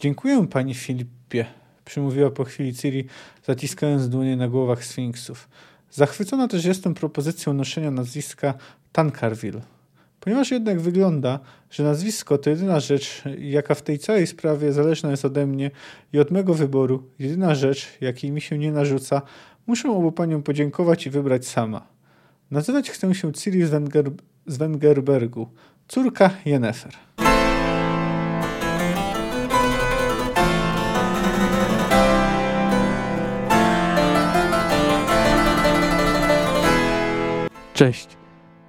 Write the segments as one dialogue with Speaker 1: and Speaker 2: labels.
Speaker 1: Dziękuję, pani Filipie, przymówiła po chwili Ciri, zaciskając dłonie na głowach sfinksów. Zachwycona też jestem propozycją noszenia nazwiska Tancarville. Ponieważ jednak wygląda, że nazwisko to jedyna rzecz, jaka w tej całej sprawie zależna jest ode mnie i od mego wyboru, jedyna rzecz, jakiej mi się nie narzuca, muszę obu paniom podziękować i wybrać sama. Nazywać chcę się Ciri z, Wenger z Wengerbergu, córka Jennefer. Cześć,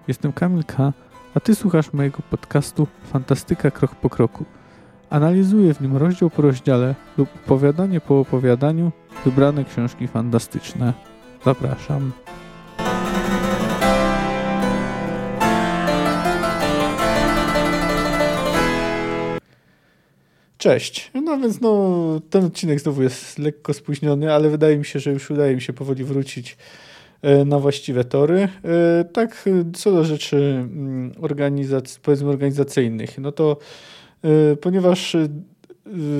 Speaker 1: jestem Kamil K., a Ty słuchasz mojego podcastu Fantastyka Krok po Kroku. Analizuję w nim rozdział po rozdziale lub opowiadanie po opowiadaniu wybrane książki fantastyczne. Zapraszam. Cześć. No więc no, ten odcinek znowu jest lekko spóźniony, ale wydaje mi się, że już udaje mi się powoli wrócić na właściwe tory. E, tak, co do rzeczy mm, organizac powiedzmy organizacyjnych, no to e, ponieważ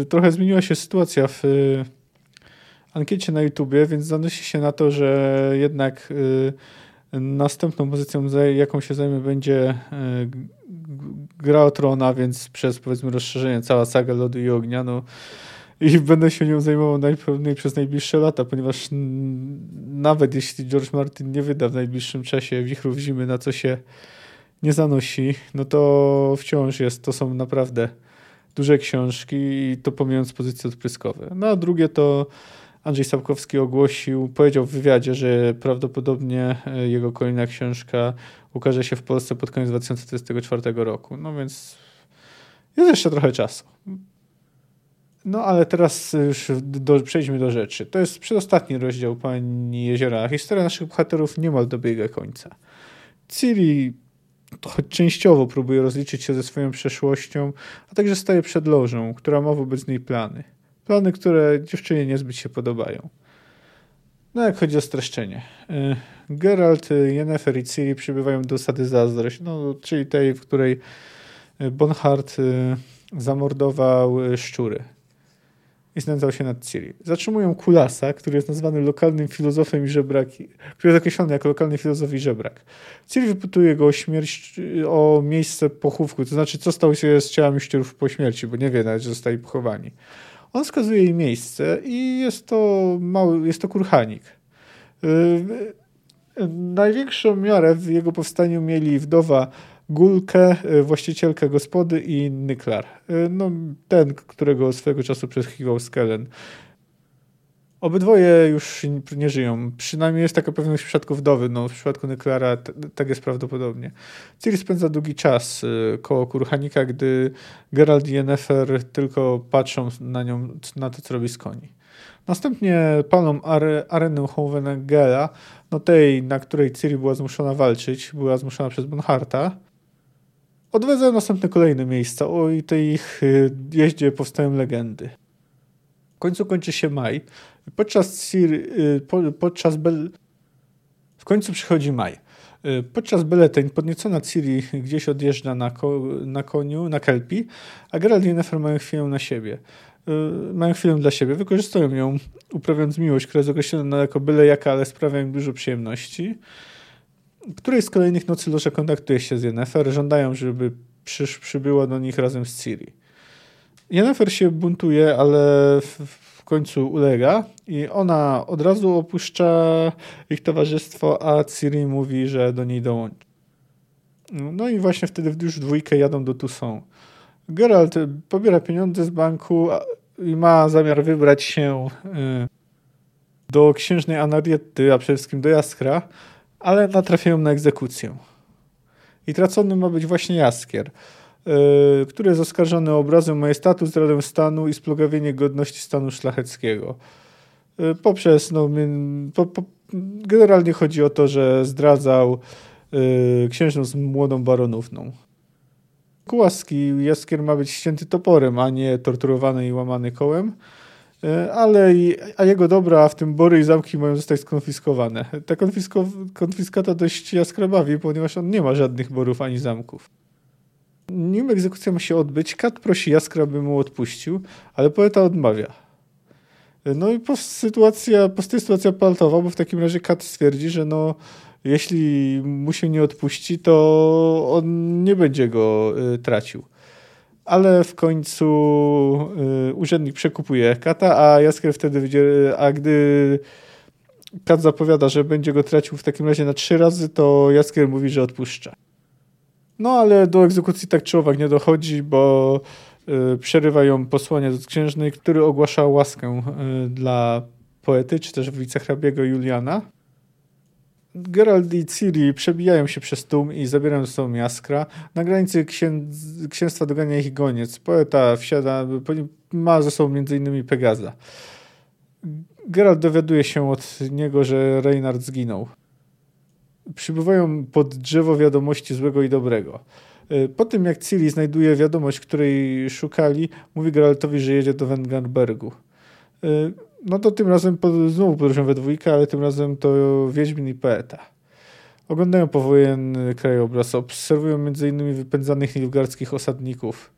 Speaker 1: trochę zmieniła się sytuacja w ankiecie na YouTubie, więc zanosi się na to, że jednak następną pozycją, jaką się zajmie, będzie gra o Trona, więc przez powiedzmy rozszerzenie cała saga Lodu i Ognia, no i będę się nią zajmował najpewniej przez najbliższe lata, ponieważ nawet jeśli George Martin nie wyda w najbliższym czasie Wichrów Zimy, na co się nie zanosi, no to wciąż jest, to są naprawdę duże książki i to pomijając pozycje odpryskowe. No a drugie to Andrzej Sapkowski ogłosił, powiedział w wywiadzie, że prawdopodobnie e, jego kolejna książka ukaże się w Polsce pod koniec 2024 roku. No więc jest jeszcze trochę czasu. No ale teraz już do, przejdźmy do rzeczy. To jest przedostatni rozdział Pani Jeziora. Historia naszych bohaterów niemal dobiega końca. Ciri choć częściowo próbuje rozliczyć się ze swoją przeszłością, a także staje przed lożą, która ma wobec niej plany. Plany, które dziewczynie niezbyt się podobają. No jak chodzi o streszczenie. Y, Geralt, Yennefer i Ciri przybywają do osady Zazdrość, no, czyli tej, w której Bonhart y, zamordował szczury i znęcał się nad Ciri. Zatrzymują Kulasa, który jest nazwany lokalnym filozofem i żebraki, który jest określony jako lokalny filozof i żebrak. Ciri wypytuje go o śmierć, o miejsce pochówku, to znaczy co stało się z ciałami szczurów po śmierci, bo nie wie nawet, że zostali pochowani. On wskazuje jej miejsce i jest to mały, jest to kurhanik. Yy, największą miarę w jego powstaniu mieli wdowa Gulkę, y, właścicielkę gospody i Nyklar. Y, no, ten, którego swego czasu przesłuchiwał Skellen. Obydwoje już nie żyją. Przynajmniej jest taka pewność w przypadku wdowy. No, w przypadku Nyklara tak jest prawdopodobnie. Ciri spędza długi czas y, koło Kurhanika, gdy Geralt i Yennefer tylko patrzą na nią, na to, co robi z koni. Następnie palą are, arenę Hohenengela, no tej, na której Ciri była zmuszona walczyć, była zmuszona przez Bonharta. Odwiedzają następne kolejne miejsca. O i tej ich y, jeździe powstają legendy. W końcu kończy się maj. Podczas, y, podczas Bel... W końcu przychodzi maj. Y, podczas beleteń podniecona Ciri gdzieś odjeżdża na, ko na koniu, na kelpi, a Geralt i Yennefer mają chwilę na siebie. Mają chwilę dla siebie, wykorzystują ją, uprawiając miłość, która jest określona jako byle jaka, ale sprawia im dużo przyjemności której z kolejnych nocy Loże kontaktuje się z Yennefer, żądają, żeby przysz, przybyła do nich razem z Ciri. Yennefer się buntuje, ale w, końcu ulega i ona od razu opuszcza ich towarzystwo, a Ciri mówi, że do niej dołączy. No i właśnie wtedy już dwójkę jadą do Toussaint. Geralt pobiera pieniądze z banku i ma zamiar wybrać się y, do księżnej Anariety, a przede wszystkim do Jaskra, ale natrafiają na egzekucję. I tracony ma być właśnie Jaskier, yy, który jest oskarżony o obrazę majestatu, zdradę stanu i splugawienie godności stanu szlacheckiego. Yy, poprzez, no, po, po, generalnie chodzi o to, że zdradzał yy, księżną z młodą baronówną. Kułaski Jaskier ma być ścięty toporem, a nie torturowany i łamany kołem. E, ale i, a jego dobra, w tym bory i zamki mają zostać skonfiskowane. Ta konfisko, konfiskata dość jaskrabawi, ponieważ on nie ma żadnych borów ani zamków. Nim egzekucja ma się odbyć, Kat prosi Jaskra, by mu odpuścił, ale poeta odmawia. No i sytuacja, powstaje sytuacja paltowa, bo w takim razie Kat stwierdzi, że no, jeśli mu się nie odpuści, to on nie będzie go y, tracił. Ale w końcu y, urzędnik przekupuje Kata, a Jaskier wtedy wydzie, a gdy Kat zapowiada, że będzie go tracił w takim razie na trzy razy, to Jaskier mówi, że odpuszcza. No ale do egzekucji tak czy owak nie dochodzi, bo y, przerywa ją posłaniec księżny, który ogłasza łaskę y, dla poety, czy też wicehrabiego Juliana. Gerald i Ciri przebijają się przez tłum i zabierają ze sobą Jaskra. Na granicy księstwa dogania ich goniec. Poeta wsiada, ma ze sobą m.in. Pegaza. Gerald dowiaduje się od niego, że Reynard zginął. Przybywają pod drzewo wiadomości złego i dobrego. E, po tym jak Ciri znajduje wiadomość, której szukali, mówi Geraltowi, że jedzie do Wengarbergu. No to tym razem znowu podróżują we dwójkę, ale tym razem to Wiedźmin i poeta. Oglądają powojenny krajobraz, obserwują m.in. wypędzanych nilfgaardzkich osadników.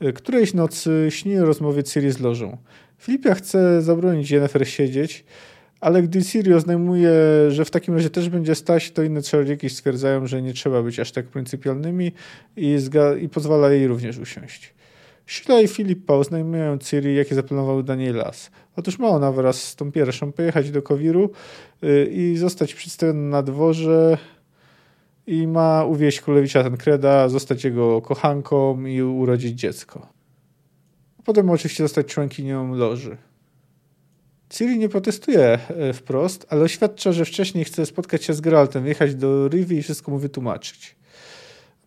Speaker 1: E, którejś nocy śni o rozmowie Ciri z Lożą. Filipia chce zabronić Jennifer siedzieć, ale gdy Ciri oznajmuje, że w takim razie też będzie stać, to inne czarodziejki stwierdzają, że nie trzeba być aż tak pryncypialnymi i, i pozwala jej również usiąść. Sheila i Filipa oznajmują Ciri, jakie zaplanował Danielas. Otóż ma ona wraz z tą pierwszą pojechać do Kowiru yy, i zostać przedstawiona na dworze i ma uwieść królewicza Tankreda, zostać jego kochanką i urodzić dziecko. Potem oczywiście zostać członkinią loży. Ciri nie protestuje e, wprost, ale oświadcza, że wcześniej chce spotkać się z Geraltem, jechać do Rivi i wszystko mu wytłumaczyć.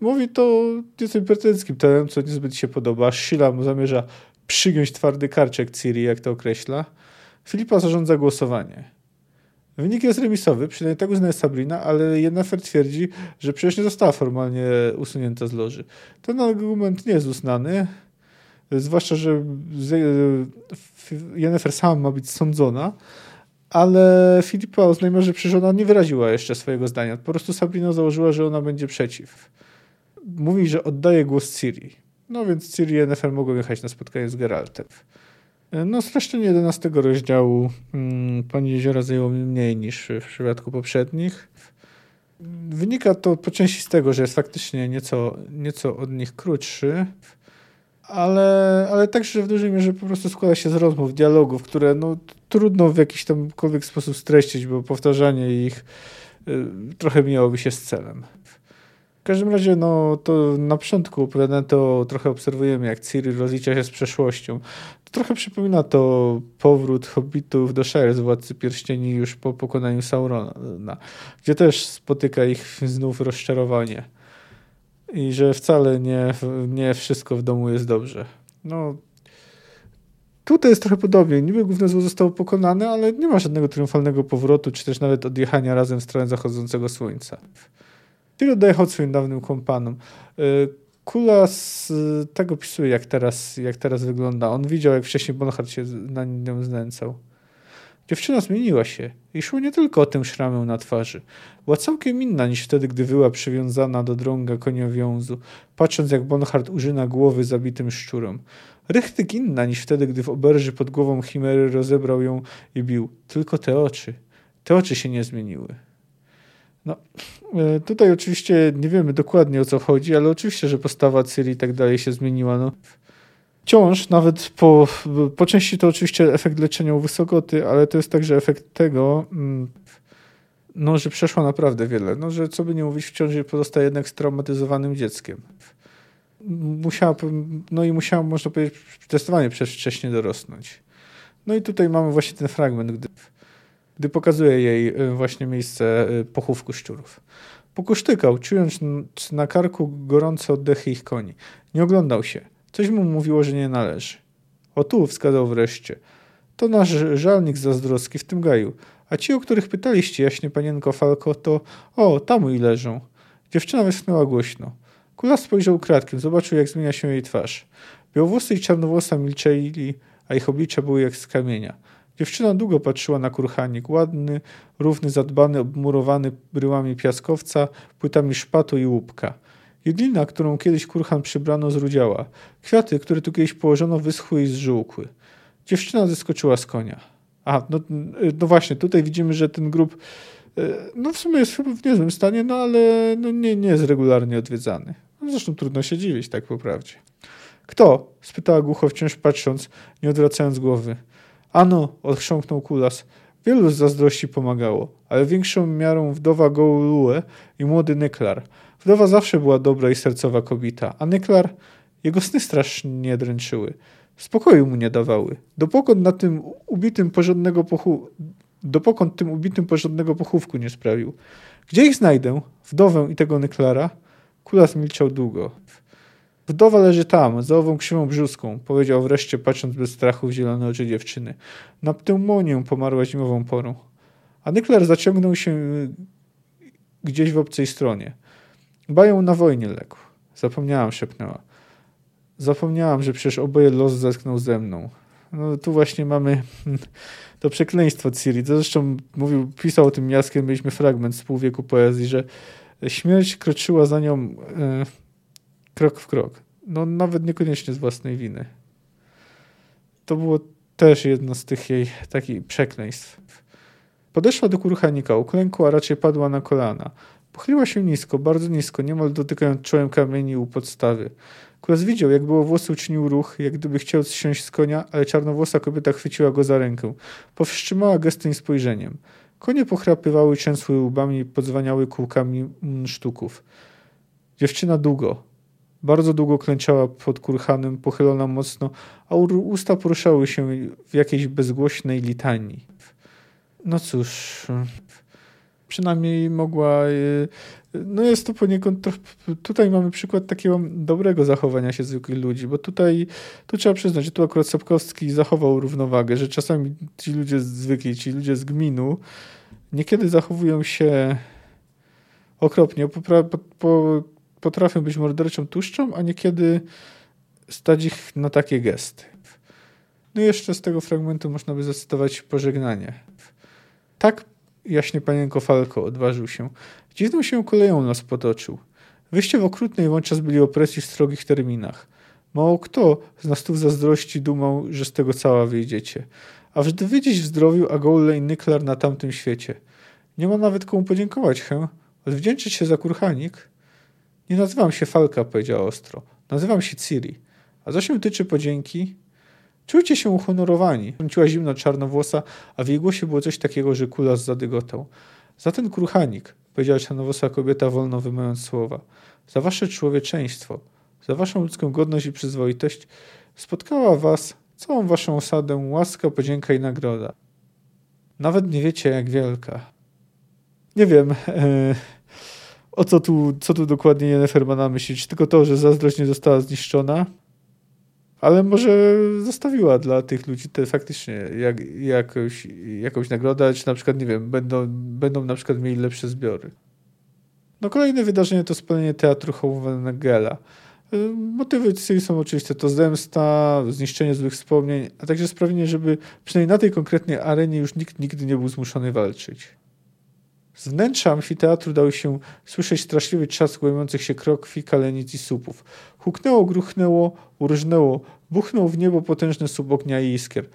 Speaker 1: Mówi to nieco pretenckim tonem, co niezbyt się podoba. Sheila mu zamierza przygiąć twardy karczek Ciri, jak to określa. Filipa zarządza głosowanie. Wynik jest remisowy, przynajmniej tak uznaje Sabrina, ale Yennefer twierdzi, że przecież nie została formalnie usunięta z loży. Ten argument nie jest uznany, zwłaszcza, że Yennefer sama ma być sądzona, ale Filipa oznajmia, że przecież ona nie wyraziła jeszcze swojego zdania. Po prostu Sabrina założyła, że ona będzie przeciw. Mówi, że oddaje głos Ciri. No więc Ciri i Yennefer mogą jechać na spotkanie z Geraltem. No, streszczenie 11 rozdziału hmm, Pani Jeziora zajęło mi mniej niż w przypadku poprzednich. Wynika to po części z tego, że jest faktycznie nieco, nieco od nich krótszy ale, ale także w dużej mierze po prostu składa się z rozmów, dialogów, które no, trudno w jakiś tamkolwiek sposób streścić, bo powtarzanie ich y, trochę mijałoby się z celem. W każdym razie, no to na początku opowiadane to trochę obserwujemy, jak Ciri rozlicza się z przeszłością. To trochę przypomina to powrót hobbitów do Shire z Władcy Pierścieni już po pokonaniu Saurona, gdzie też spotyka ich znów rozczarowanie i że wcale nie, nie wszystko w domu jest dobrze. No, tutaj jest trochę podobnie. Niby główne zło zostało pokonane, ale nie ma żadnego triumfalnego powrotu, czy też nawet odjechania razem w stronę zachodzącego słońca. Tyl oddaje hołd swoim dawnym kompanom. Y, Kula z tego pisuje, jak teraz, jak teraz wygląda. On widział, jak wcześniej Bonhart się na nią znęcał. Dziewczyna zmieniła się i szło nie tylko o tę szramę na twarzy. Była całkiem inna niż wtedy, gdy była przywiązana do drąga koniowiązu, patrząc jak Bonhart użyna głowy zabitym szczurom. Rychtyk inna niż wtedy, gdy w oberży pod głową Chimery rozebrał ją i bił. Tylko te oczy. Te oczy się nie zmieniły. No, e, tutaj oczywiście nie wiemy dokładnie o co chodzi, ale oczywiście, że postawa Ciri i tak dalej się zmieniła. No wciąż, nawet po, po części to oczywiście efekt leczenia u wysokoty, ale to jest także efekt tego, mm, no, że przeszła naprawdę wiele. No, że co by nie mówić, wciąż pozostaje jednak straumatyzowanym dzieckiem. Musiała, no i musiała, można powiedzieć, testowanie wcześniej dorosnąć. No i tutaj mamy właśnie ten fragment, gdy, gdy pokazuje jej y, właśnie miejsce y, pochówku szczurów. Pokusztykał, czując na karku gorące oddechy ich koni. Nie oglądał się. Coś mu mówiło, że nie należy. O tu, wskazał wreszcie. To nasz żalnik zazdroski w tym gaju. A ci, o których pytaliście, jaśnie panienko Falko, to o, tam i leżą. Dziewczyna westchnęła głośno. Kula spojrzał kratkiem, zobaczył, jak zmienia się jej twarz. Białowłosy i czarnowłosa milczeli, a ich oblicza były jak z kamienia. Dziewczyna długo patrzyła na kurhanik, ładny, równy, zadbany, obmurowany bryłami piaskowca, płytami szpatu i łupka. Jedlina, którą kiedyś kurhan przybrano, zrudziała. Kwiaty, które tu kiedyś położono, wyschły i zżółkły. Dziewczyna zeskoczyła z konia. A, no, no właśnie, tutaj widzimy, że ten grób e, no w sumie jest chyba w niezłym stanie, no ale no nie, nie jest regularnie odwiedzany. No zresztą trudno się dziwić, tak po prawdzie. Kto? spytała głucho, wciąż patrząc, nie odwracając głowy. Ano, odchrząknął Kulas. Wielu z zazdrości pomagało, ale większą miarą wdowa Goulue i młody Nyklar. Wdowa zawsze była dobra i sercowa kobieta, a Nyklar, jego sny strasznie dręczyły. Spokoju mu nie dawały. Dopokąd na tym ubitym porządnego pochu... Dopokąd tym ubitym porządnego pochówku nie sprawił. Gdzie ich znajdę? Wdowę i tego Nyklara? Kulas milczał długo. Wdowa leży tam, za ową krzywą brzuską, powiedział wreszcie, patrząc bez strachu w zielone oczy dziewczyny. Na pneumonię pomarła zimową porą. A Nyklar zaciągnął się gdzieś w obcej stronie. Bają na wojnie legł. Zapomniałam, szepnęła. Zapomniałam, że przecież oboje los zetknął ze mną. No tu właśnie mamy to przekleństwo Ciri. To zresztą mówił, pisał o tym Jaskiem, mieliśmy fragment z pół wieku poezji, że śmierć kroczyła za nią e, krok w krok. No nawet niekoniecznie z własnej winy. To było też jedno z tych jej takich przekleństw. Podeszła do kurchanika, uklękła, a raczej padła na kolana. Pochyliła się nisko, bardzo nisko, niemal dotykając czołem kamieni u podstawy. Kulas widział, jak było włosy uczynił ruch, jak gdyby chciał zsiąść z konia, ale czarnowłosa kobieta chwyciła go za rękę. Powstrzymała gestem i spojrzeniem. Konie pochrapywały, trzęsły łbami i podzwaniały kółkami sztuków. Dziewczyna długo, bardzo długo klęczała pod kurhanem, pochylona mocno, a usta poruszały się w jakiejś bezgłośnej litanii. No cóż, przynajmniej mogła. Y, no jest to poniekąd. Tutaj mamy przykład takiego dobrego zachowania się zwykłych ludzi, bo tutaj tu trzeba przyznać, że tu akurat Sapkowski zachował równowagę, że czasami ci ludzie zwykli, ci ludzie z gminu niekiedy zachowują się okropnie, po, po, potrafią być morderczą tuszczą, a niekiedy stać ich na takie gesty. No i jeszcze z tego fragmentu można by zacytować pożegnanie. Tak jaśnie panienko Falko odważył się. Dziwną się koleją nas potoczył. Wyście w okrutnej wączas byli opresji w strogich terminach. Mało kto z nas tu w zazdrości dumał, że z tego cała wyjdziecie. A wżdy wyjdzieć w zdrowiu, a Goule i Nyklar na tamtym świecie. Nie ma nawet komu podziękować, hę? Odwdzięczyć się za kurchanik? Nie nazywam się Falka, powiedziała ostro. Nazywam się Ciri. A co się tyczy podzięki, Czujcie się uhonorowani. Wróciła zimno czarnowłosa, a w jej głosie było coś takiego, że kulas zadygotał. Za ten kruchanik, powiedziała czarnowłosa kobieta wolno wymawiając słowa. Za wasze człowieczeństwo, za waszą ludzką godność i przyzwoitość spotkała was całą waszą osadę łaska, podzięka i nagroda. Nawet nie wiecie, jak wielka. Nie wiem, e, o co tu, co tu dokładnie Jennifer ma na myśli. Czy tylko to, że zazdrość nie została zniszczona? ale może zostawiła dla tych ludzi te faktycznie jak, jakąś, nagrodę, czy na przykład, nie wiem, będą, będą na przykład mieli lepsze zbiory. No kolejne wydarzenie to spalenie teatru Hohenegela. Motywy serii są oczywiste. To zemsta, zniszczenie złych wspomnień, a także sprawienie, żeby przynajmniej na tej konkretnej arenie już nikt nigdy nie był zmuszony walczyć. Z wnętrza amfiteatru dał się słyszeć straszliwy trzask głębiących się krokwi, kalenic i słupów. Huknęło, gruchnęło, urżnęło, buchnął w niebo potężny słup ognia i iskier.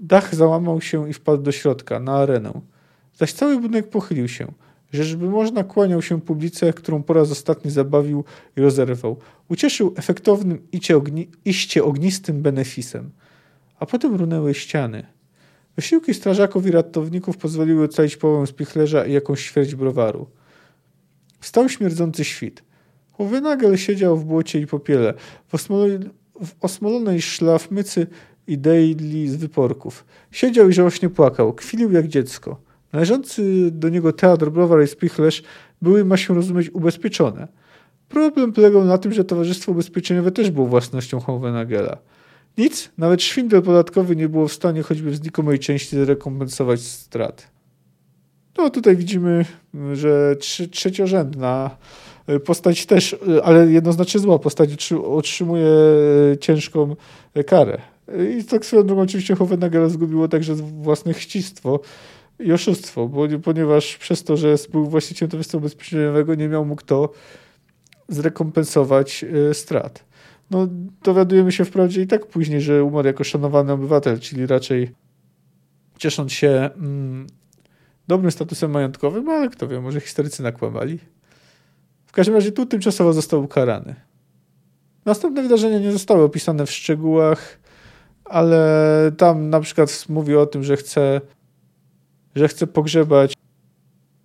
Speaker 1: Dach załamał się i wpadł do środka, na arenę. Zaś cały budynek pochylił się. Rzeczby można kłaniał się publice, którą po raz ostatni zabawił i rozerwał. Ucieszył efektownym iście, iście ognistym benefisem. A potem runęły ściany. Wysiłki strażaków i ratowników pozwoliły ocalić połowę spichlerza i jakąś ćwierć browaru. Wstał śmierdzący świt. Howenagel siedział w błocie i popiele, w, osmolonej, w osmolonej szlafmycy i dejli z wyporków. Siedział i żałośnie płakał, kwilił jak dziecko. Należący do niego teatr, browar i spichlerz były, ma się rozumieć, ubezpieczone. Problem polegał na tym, że Towarzystwo Ubezpieczeniowe też było własnością Howenagela. Nic, nawet szwindel podatkowy nie było w stanie choćby w znikomej części zrekompensować strat. No tutaj widzimy, że trzy, trzeciorzędna postać też, ale jednoznacznie zła postać otrzymuje ciężką karę. I tak swoją drogą oczywiście Hovenagel zgubiło także własne chcistwo i oszustwo, bo, ponieważ przez to, że był właścicielem towarzystwa ubezpieczeniowego nie miał mu kto zrekompensować strat. No, dowiadujemy się wprawdzie i tak później, że umarł jako szanowany obywatel, czyli raczej ciesząc się mm, dobrym statusem majątkowym, ale kto wie, może historycy nakłamali. W każdym razie tu tymczasowo został ukarany. Następne wydarzenia nie zostały opisane w szczegółach, ale tam na przykład mówi o tym, że chce, że chce pogrzebać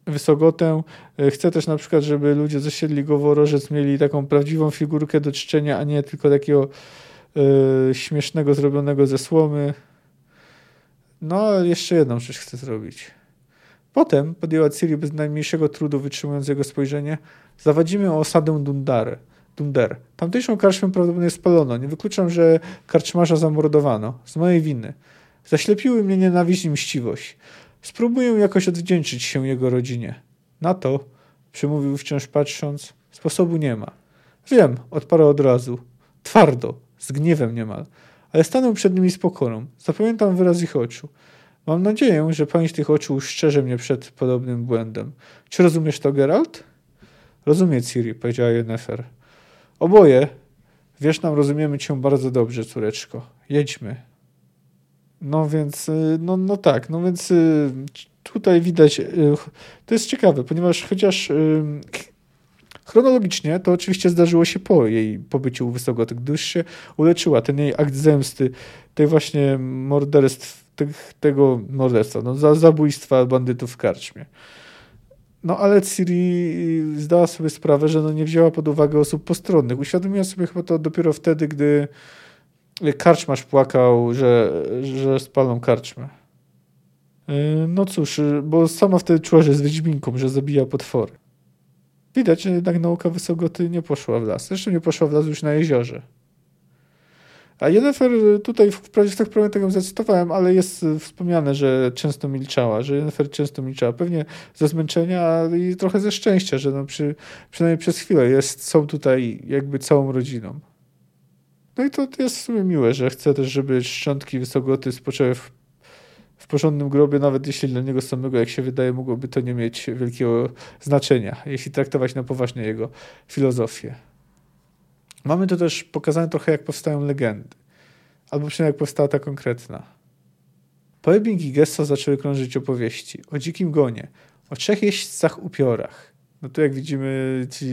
Speaker 1: Wysogotę. Chce też na przykład, żeby ludzie z osiedli Goworożec mieli taką prawdziwą figurkę do czczenia, a nie tylko takiego y, śmiesznego zrobionego ze słomy. No, jeszcze jedną rzecz chce zrobić. Potem podjęła Ciri bez najmniejszego trudu wytrzymując jego spojrzenie. Zawadzimy o osadę Dundare. Dunder. Tamtejszą karczmę prawdopodobnie spalono. Nie wykluczam, że karczmarza zamordowano. Z mojej winy. Zaślepiły mnie nienawiść i mściwość. Spróbuję jakoś odwdzięczyć się jego rodzinie. Na to, przemówił wciąż patrząc, sposobu nie ma. Wiem, odparł od razu. Twardo, z gniewem niemal. Ale stanę przed nimi z pokorą. Zapamiętam wyraz ich oczu. Mam nadzieję, że pamięć tych oczu uszczerze mnie przed podobnym błędem. Czy rozumiesz to, Geralt? Rozumie, Ciri, powiedziała Yennefer. Oboje, wiesz, nam rozumiemy cię bardzo dobrze, córeczko. Jedźmy. No więc, y, no, no tak, no więc y, tutaj widać, y, to jest ciekawe, ponieważ chociaż chronologicznie to oczywiście zdarzyło się po jej pobyciu u Wysogoty, gdy już się uleczyła, ten jej akt zemsty, tej właśnie morderstw, tego morderstwa, no, za zabójstwa bandytów w karczmie. No ale Ciri zdała sobie sprawę, że no, nie wzięła pod uwagę osób postronnych. Uświadomiła sobie chyba to dopiero wtedy, gdy karczmasz płakał, że, że spalą karczmę. Y, no cóż, bo sama wtedy czuła, że jest wiedźminką, że zabija potwory. Widać, że jednak nauka Wysogoty nie poszła w las. Zresztą nie poszła w las już na jeziorze. A Jennifer tutaj wprawdzie w tak prawie tego zacytowałem, ale jest wspomniane, że często milczała, że Jennifer często milczała. Pewnie ze zmęczenia i trochę ze szczęścia, że no przy, przynajmniej przez chwilę jest, są tutaj jakby całą rodziną. No i to jest w sumie miłe, że chce też, żeby szczątki Wysogoty spoczęły w, w porządnym grobie, nawet jeśli dla niego samego, jak się wydaje, mogłoby to nie mieć wielkiego znaczenia, jeśli traktować na poważnie jego filozofię. Mamy tu też pokazane trochę, jak powstają legendy. Albo przynajmniej jak powstała ta konkretna. Po Ebbing i Gesso zaczęły krążyć opowieści o dzikim gonie, o trzech jeźdźcach upiorach. No tu jak widzimy, ci,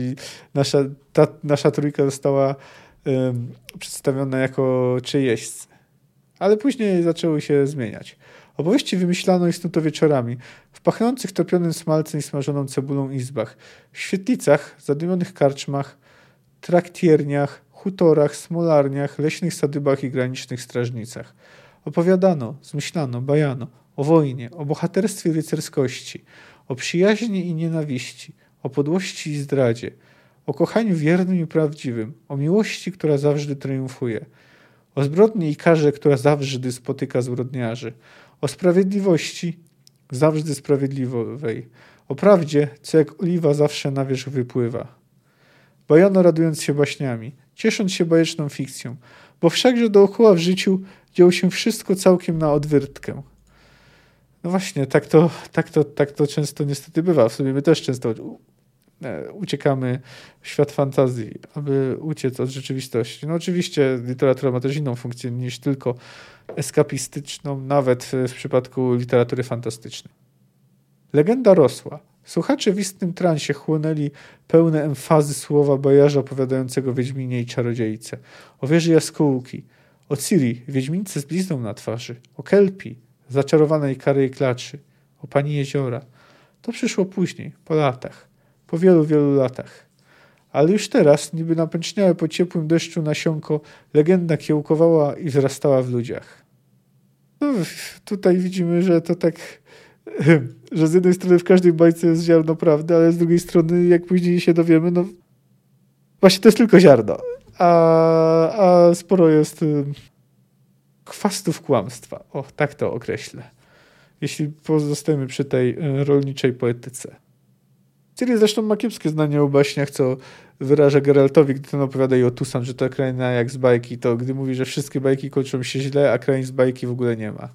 Speaker 1: nasza, ta, nasza trójka została przedstawiona jako jeźdźcy. Ale później zaczęły się zmieniać. Opowieści wymyślano i snuto wieczorami, w pachnących topionym smalcem i smażoną cebulą izbach, w świetlicach, zadymionych karczmach, traktierniach, hutorach, smolarniach, leśnych sadybach i granicznych strażnicach. Opowiadano, zmyślano, bajano o wojnie, o bohaterstwie rycerskości, o przyjaźni i nienawiści, o podłości i zdradzie, o kochaniu wiernym i prawdziwym, o miłości, która zawsze triumfuje, o zbrodni i karze, która zawsze spotyka zbrodniarzy, o sprawiedliwości, zawsze sprawiedliwej, o prawdzie, co jak oliwa zawsze na wierzch wypływa. Bajano radując się baśniami, ciesząc się bajeczną fikcją, bo wszakże dookoła w życiu działo się wszystko całkiem na odwyrtkę. No właśnie, tak to, tak, to, tak to często niestety bywa. W sumie my też często uciekamy w świat fantazji, aby uciec od rzeczywistości. No oczywiście literatura ma też inną funkcję niż tylko eskapistyczną, nawet w przypadku literatury fantastycznej. Legenda rosła. Słuchacze w istnym transie chłonęli pełne emfazy słowa bajarza opowiadającego Wiedźminie i Czarodziejce, o wieży jaskółki, o Ciri, Wiedźmince z blizną na twarzy, o Kelpi, zaczarowanej kary i klaczy, o Pani Jeziora. To przyszło później, po latach, po wielu, wielu latach. Ale już teraz, niby napęczniałe po ciepłym deszczu nasionko, legenda kiełkowała i wzrastała w ludziach. No, tutaj widzimy, że to tak że z jednej strony w każdej bajce jest ziarno prawdy, ale z drugiej strony, jak później się dowiemy, no właśnie to jest tylko ziarno, a, a sporo jest y, chwastów kłamstwa. O, tak to określę. Jeśli pozostajemy przy tej y, rolniczej poetyce. Ciri zresztą ma kiepskie zdanie o baśniach, co wyraża Geraltowi, gdy ten opowiada jej o Tusan, że to kraina jak z bajki, to gdy mówi, że wszystkie bajki kończą się źle, a krain z bajki w ogóle nie ma.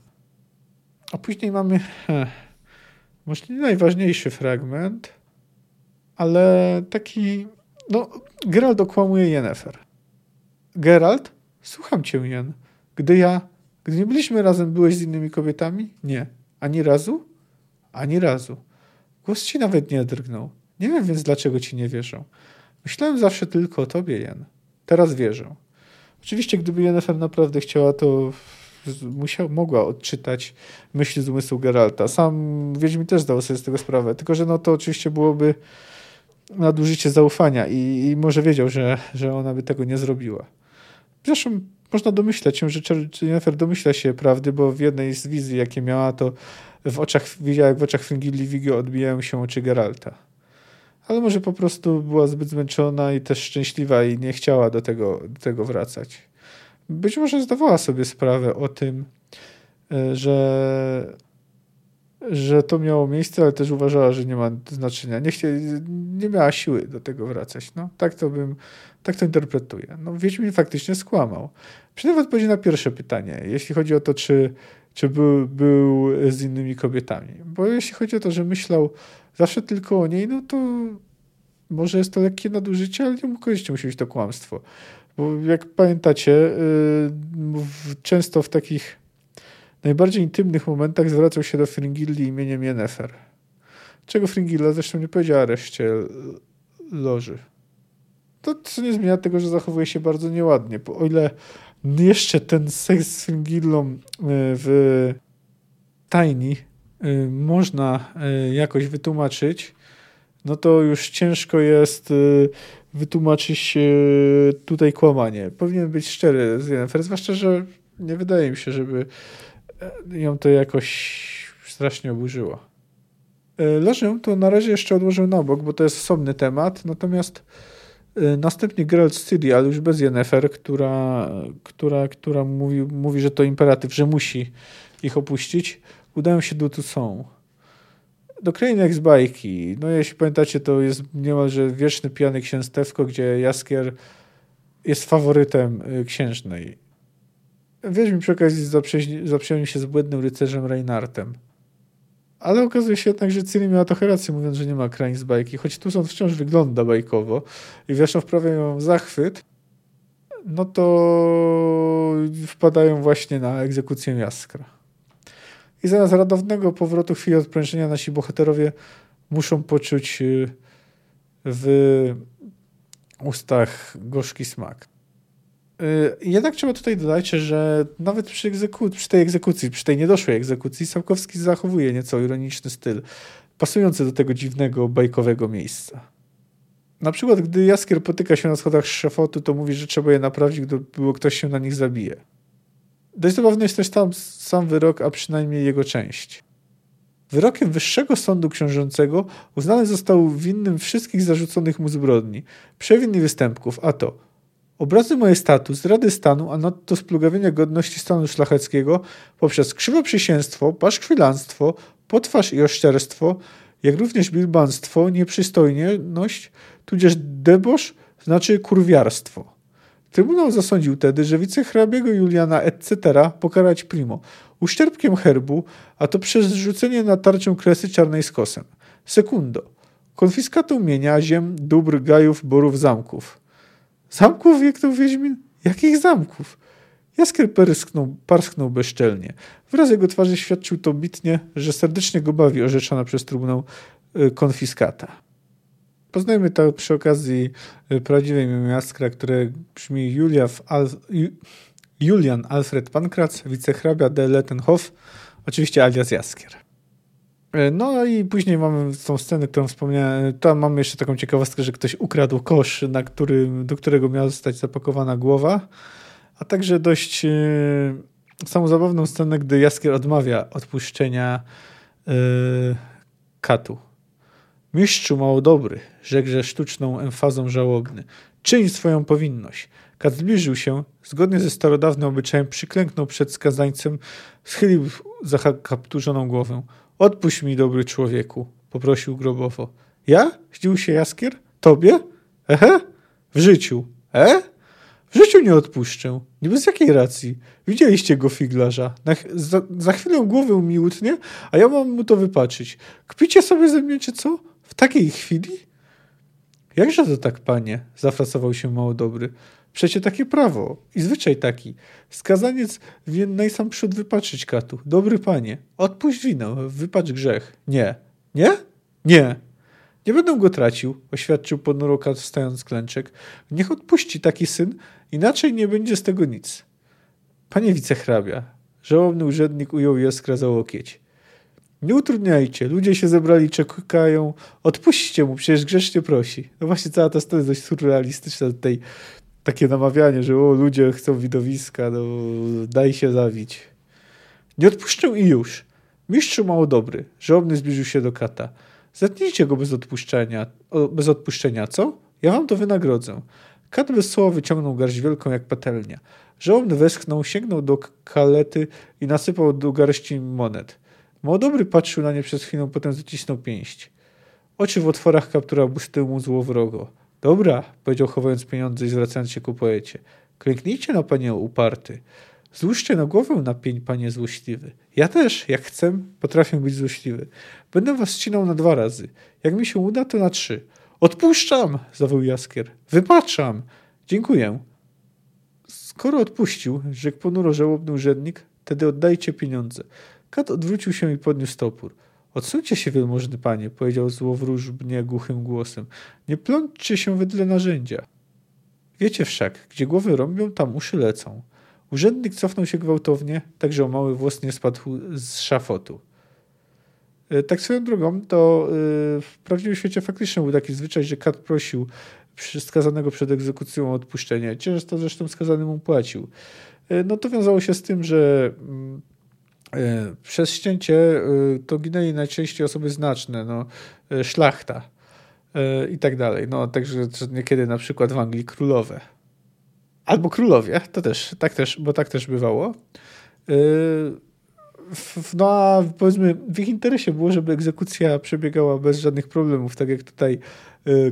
Speaker 1: A później mamy może nie najważniejszy fragment, ale taki No, Geralt okłamuje Yennefer. Geralt, słucham cię, Jen. Gdy ja, gdy nie byliśmy razem, byłeś z innymi kobietami? Nie. Ani razu? Ani razu. Głos ci nawet nie drgnął. Nie wiem więc, dlaczego ci nie wierzą. Myślałem zawsze tylko o tobie, Jen. Teraz wierzę. Oczywiście, gdyby Yennefer naprawdę chciała, to musiał, mogła odczytać myśli z umysłu Geralta. Sam Wiedźmin też zdał sobie z tego sprawę, tylko że no to oczywiście byłoby nadużycie zaufania i, i może wiedział, że, że ona by tego nie zrobiła. Zresztą można domyślać się, że Jennifer domyśla się prawdy, bo w jednej z wizji, jakie miała, to w oczach, widziała, jak w oczach Fringilli Vigio odbijają się oczy Geralta. Ale może po prostu była zbyt zmęczona i też szczęśliwa i nie chciała do tego, do tego wracać. Być może zdawała sobie sprawę o tym, e, że, że to miało miejsce, ale też uważała, że nie ma znaczenia. Nie, chcie, nie miała siły do tego wracać. No, tak to bym, tak to interpretuję. No, Wiedźmin faktycznie skłamał. Przynajmniej w odpowiedzi na pierwsze pytanie, jeśli chodzi o to, czy, czy był, był z innymi kobietami. Bo jeśli chodzi o to, że myślał zawsze tylko o niej, no to może jest to lekkie nadużycie, ale nie mógł musi być to kłamstwo. Bo jak pamiętacie, yy, często w takich najbardziej intymnych momentach zwracał się do Fringilli imieniem Yennefer. Czego Fringilla zresztą nie powiedziała reszcie loży. To co nie zmienia tego, że zachowuje się bardzo nieładnie. Bo o ile jeszcze ten seks z Fringillą y, w Tiny y, można y, jakoś wytłumaczyć, no to już ciężko jest wytłumaczyć tutaj kłamanie. Powinien być szczery z Jennifer, zwłaszcza, że nie wydaje mi się, żeby ją to jakoś strasznie oburzyło. Lożę to na razie jeszcze odłożę na bok, bo to jest osobny temat, natomiast następnie Geralt z Ciri, ale już bez Yennefer, która, która, która mówi, mówi, że to imperatyw, że musi ich opuścić, udają się do Toussaint. Do krainy z bajki. No jeśli pamiętacie, to jest niemalże wieczny pijany księstewko, gdzie Jaskier jest faworytem y, księżnej. Wiedźmin przy okazji zaprzyjaźnił się z błędnym rycerzem Reinartem. Ale okazuje się jednak, że Ciri miała trochę rację, mówiąc, że nie ma krań z bajki, choć tu on wciąż wygląda bajkowo i wieszą wprawiają zachwyt, no to wpadają właśnie na egzekucję Jaskra. I zamiast radownego powrotu chwili odprężenia nasi bohaterowie muszą poczuć y, w ustach gorzki smak. Y, jednak trzeba tutaj dodać, że nawet przy, egzeku- przy tej egzekucji, przy tej niedoszłej egzekucji, Sapkowski zachowuje nieco ironiczny styl, pasujący do tego dziwnego, bajkowego miejsca. Na przykład, gdy Jaskier potyka się na schodach szafotu, to mówi, że trzeba je naprawić, gdy było ktoś się na nich zabije. Dość zabawny jest też tam sam wyrok, a przynajmniej jego część. Wyrokiem Wyższego Sądu Książęcego uznany został winnym wszystkich zarzuconych mu zbrodni, przewin i występków, a to Obrazy moje status, zdrady stanu, a nadto splugawienia godności stanu szlacheckiego poprzez krzywoprzysięstwo, paszkwilactwo, potwarz i oszczerstwo, jak również bilbanstwo, nieprzystojność, tudzież debosz, znaczy kurwiarstwo. Trybunał zasądził tedy, że wicehrabiego Juliana etc. pokarać primo, uszczerbkiem herbu, a to przez zrzucenie na tarczę kresy czarnej z kosem. Sekundo. Konfiskatą mienia, ziem, dóbr, gajów, borów, zamków. Zamków, jak to Wiedźmin? Jakich zamków? Jaskier prysknął, parsknął bezczelnie. Wraz jego twarzy świadczył to bitnie, że serdecznie go bawi orzeczona przez Trybunał y, konfiskata. Poznajmy to przy okazji y, prawdziwej imię Jaskra, które brzmi Julia Julian Alfred Pankrac, wicehrabia de Lettenhof, oczywiście alias Jaskier. E, no i później mamy tą scenę, którą wspomniałem. Tam mamy jeszcze taką ciekawostkę, że ktoś ukradł kosz, na którym, do którego miała zostać zapakowana głowa. A także dość yy, samą zabawną scenę, gdy Jaskier odmawia odpuszczenia yy, katu. Mistrzu mało dobry, rzekże sztuczną emfazą żałobny. Czyń swoją powinność. Kat zbliżył się, zgodnie ze starodawnym obyczajem przyklęknął przed skazańcem, schylił zakapturzoną głowę. Odpuść mi, dobry człowieku, poprosił grobowo. Ja? Zdziwił się Jaskier? Tobie? Ehe? W życiu. E? W życiu nie odpuszczę. Nie bez jakiej racji. Widzieliście go figlarza. Na, za, za chwilę głowę mi utnie, a ja mam mu to wypaczyć. Kpicie sobie ze mnie, czy co? W takiej chwili? Jakże to tak, panie? Zafrasował się mało dobry. Przecie takie prawo i zwyczaj taki. Skazaniec winien najsam przód wypaczyć katu. Dobry panie, odpuść winę, wypacz grzech. Nie. Nie? Nie. Nie będę go tracił, oświadczył ponuro kat wstając klęczek. Niech odpuści taki syn, inaczej nie będzie z tego nic. Panie wicehrabia, żałobny urzędnik ujął jaskra za łokieć. Nie utrudniajcie, ludzie się zebrali, czekają. Odpuśćcie mu, przecież grzecznie prosi. No właśnie cała ta strona jest dość surrealistyczna tutaj. Takie namawianie, że o, ludzie chcą widowiska, no daj się zawić. Nie odpuszczę i już. Mistrzu mało dobry. Zbliżył się do kata. Zatnijcie go bez odpuszczenia, bez odpuszczenia, co? Ja wam to wynagrodzę. Kat bez słowa wyciągnął garść wielką jak patelnia. Żałobny westchnął, sięgnął do kalety i nasypał do garści monet. Młodobry patrzył na nie przez chwilę, potem zacisnął pięść. Oczy w otworach kaptura błyszczyły mu złowrogo. Dobra, powiedział chowając pieniądze i zwracając się ku poecie. Klęknijcie na panie uparty. Złóżcie na głowę na pień, panie złośliwy. Ja też, jak chcę, potrafię być złośliwy. Będę was ścinał na dwa razy. Jak mi się uda, to na trzy. Odpuszczam, zawoł Jaskier. Wypaczam. Dziękuję. Skoro odpuścił, rzekł ponuro żałobny urzędnik, wtedy oddajcie pieniądze. Kat odwrócił się i podniósł topór. Odsuńcie się, wielmożny panie, powiedział złowróżbnie głuchym głosem. Nie plączcie się wedle narzędzia. Wiecie wszak, gdzie głowy rąbią, tam uszy lecą. Urzędnik cofnął się gwałtownie, tak że o mały włos nie spadł z szafotu. E, tak swoją drogą, to e, w prawdziwym świecie faktycznie był taki zwyczaj, że kat prosił skazanego przed egzekucją o odpuszczenie. Często zresztą skazany mu płacił. E, no to wiązało się z tym, że mm, przez ścięcie to ginęli najczęściej osoby znaczne, no, szlachta i tak dalej. No, także niekiedy na przykład w Anglii królowe. Albo królowie, to też, tak też, bo tak też bywało. No a powiedzmy, w ich interesie było, żeby egzekucja przebiegała bez żadnych problemów, tak jak tutaj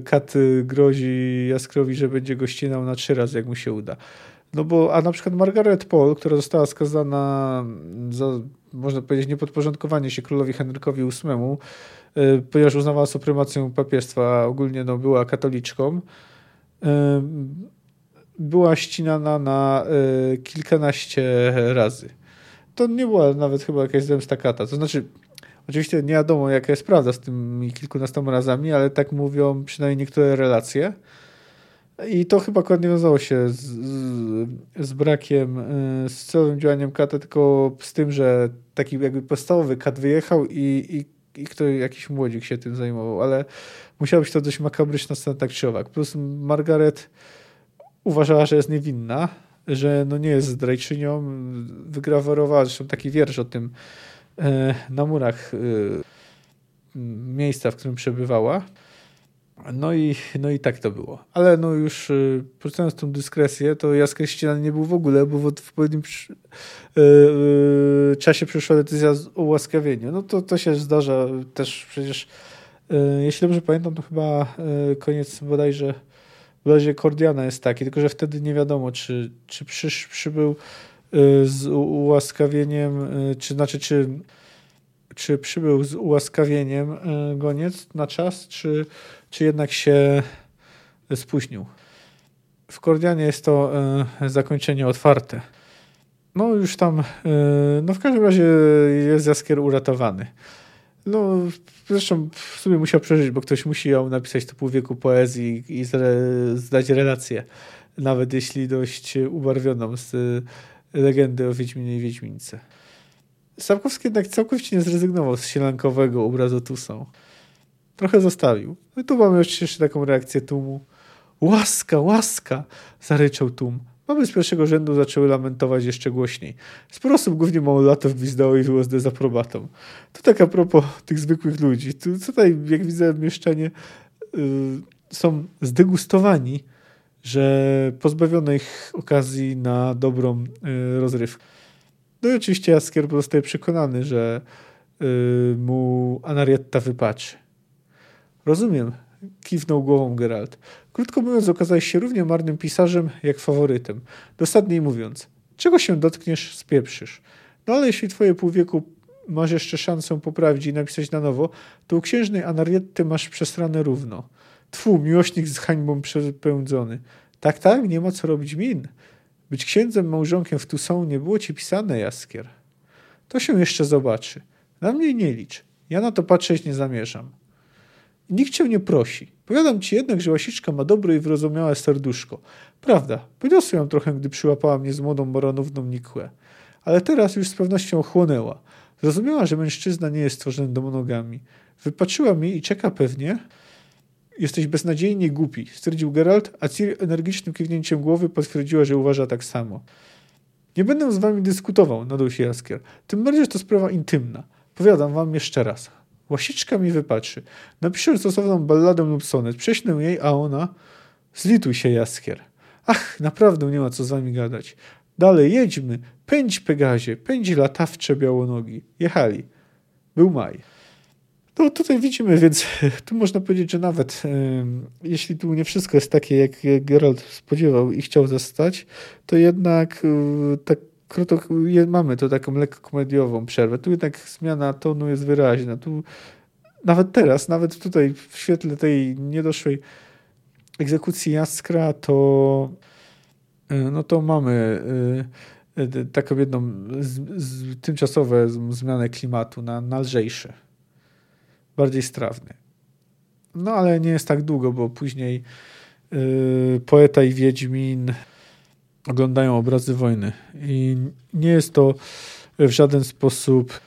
Speaker 1: Kat grozi Jaskrowi, że będzie go ścinał na trzy razy, jak mu się uda. No bo, a na przykład Margaret Paul, która została skazana za, można powiedzieć, niepodporządkowanie się królowi Henrykowi VIII, y, ponieważ uznawała supremację papiestwa, ogólnie no, była katoliczką, y, była ścinana na kilkanaście razy to nie była nawet chyba jakaś zemsta kata. To znaczy, oczywiście nie wiadomo jaka jest prawda z tymi kilkunastoma razami, ale tak mówią przynajmniej niektóre relacje. I to chyba akurat nie wiązało się z, z, z, brakiem, y, z celowym działaniem kata, tylko z tym, że taki jakby podstawowy kat wyjechał i, i, i kto, jakiś młodzik się tym zajmował, ale musiała być to dość makabryczna scena tak czy owak. Plus Margaret uważała, że jest niewinna, że no nie jest zdrajczynią. Wygrawerowała zresztą taki wiersz o tym e, na murach e, miejsca, w którym przebywała. No i, no i tak to było. Ale no już e, porzucając tą dyskresję, to Jaskier nie był w ogóle, bo w odpowiednim czasie przyszła decyzja o ułaskawieniu. No to, to się zdarza też przecież, jeśli dobrze pamiętam, to chyba koniec bodajże razie Kordiana jest taki, tylko że wtedy nie wiadomo, czy, czy przysz, przybył y, z ułaskawieniem, y, czy znaczy, czy, czy przybył z ułaskawieniem y, goniec na czas, czy, czy jednak się spóźnił. W Kordianie jest to zakończenie otwarte. No już tam, no w każdym razie jest Jaskier uratowany. No, zresztą w sumie musiał przeżyć, bo ktoś musi ją napisać to pół wieku poezji i zdać relację, nawet jeśli dość ubarwioną z legendy o Wiedźminie i Wiedźmince. Sapkowski jednak całkowicie nie zrezygnował z sielankowego obrazu Tusą. Trochę zostawił. No i tu mamy jeszcze taką reakcję tłumu. Łaska, łaska! zaryczał tłum. Mamy z pierwszego rzędu zaczęły lamentować jeszcze głośniej. Sporo osób, głównie małolatów, gwizdało i było z dezaprobatą. To tak a propos tych zwykłych ludzi. Tu, tutaj, jak widzę, mieszczanie yy, są zdegustowani, że pozbawiono ich okazji na dobrą yy, rozrywkę. No i oczywiście Jaskier pozostaje przekonany, że yy, mu Anarietta wypaczy. Rozumiem, kiwnął głową Geralt. Krótko mówiąc, okazałeś się równie marnym pisarzem, jak faworytem. Dosadniej mówiąc, czego się dotkniesz, spieprzysz. No ale jeśli twoje półwieku masz jeszcze szansę poprawić i napisać na nowo, to u księżnej Anarietty masz przesrane równo. Twu, miłośnik z hańbą przepełniony. Tak, tak, nie ma co robić min. Być księdzem małżonkiem w Tusą nie było ci pisane, Jaskier. To się jeszcze zobaczy. Na mnie nie licz. Ja na to patrzeć nie zamierzam. Nikt cię nie prosi. Powiadam ci jednak, że łasiczka ma dobre i wyrozumiałe serduszko. Prawda, poniosłem ją trochę, gdy przyłapała mnie z młodą moranówną Nikłę. Ale teraz już z pewnością ochłonęła. Zrozumiała, że mężczyzna nie jest stworzony do monogami. Wypatrzyła mnie i czeka pewnie. Jesteś beznadziejnie głupi, stwierdził Geralt, a Ciri energicznym kiwnięciem głowy potwierdziła, że uważa tak samo. Nie będę z wami dyskutował, nadał się Jaskier. Tym bardziej, że to sprawa intymna. Powiadam wam jeszcze raz. Łasiczka mi wypatrzy. Napiszę stosowną balladę lub sonet. Prześlę jej, a ona... Zlituj się, Jaskier. Ach, naprawdę nie ma co z wami gadać. Dalej, jedźmy. Pędź, Pegazie. Pędź latawcze białonogi. Jechali. Był maj. No tutaj widzimy, więc tu można powiedzieć, że nawet jeśli tu nie wszystko jest takie, jak Geralt spodziewał i chciał zostać, to jednak y, tak krótko, mamy to taką lekko komediową przerwę. Tu jednak zmiana tonu jest wyraźna. Tu nawet teraz, nawet tutaj w świetle tej niedoszłej egzekucji Jaskra, to y, no to mamy y, taką jedną z, z, tymczasowe zmianę klimatu na, na lżejsze bardziej strawny. No ale nie jest tak długo, bo później yy, poeta i Wiedźmin oglądają obrazy wojny i nie jest to w żaden sposób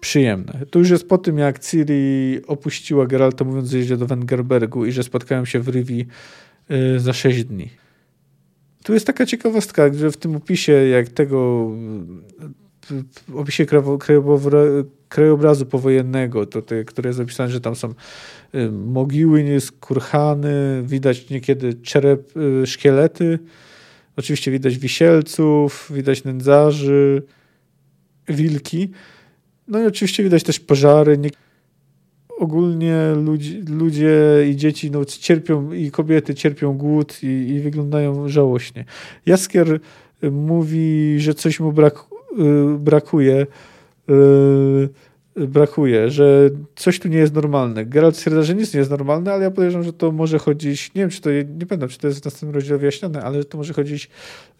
Speaker 1: przyjemne. To już jest po tym, jak Ciri opuściła Geralta, mówiąc, że jedzie do Wengerbergu i że spotkają się w Rivi yy, za sześć dni. Tu jest taka ciekawostka, że w tym opisie, jak tego w opisie krajobrazu powojennego, to te, które jest opisane, że tam są y, mogiły, nie kurhany, widać niekiedy czerep, y, szkielety, oczywiście widać wisielców, widać nędzarzy, wilki, no i oczywiście widać też pożary. Ogólnie ludzi, ludzie i dzieci no, cierpią i kobiety cierpią głód i, i wyglądają żałośnie. Jaskier mówi, że coś mu brak, Y, brakuje, y, brakuje, że coś tu nie jest normalne. Geralt stwierdza, że nic nie jest normalne, ale ja podejrzewam, że to może chodzić, nie wiem, czy to, nie pamiętam, czy to jest w następnym rozdziale wyjaśnione, ale to może chodzić,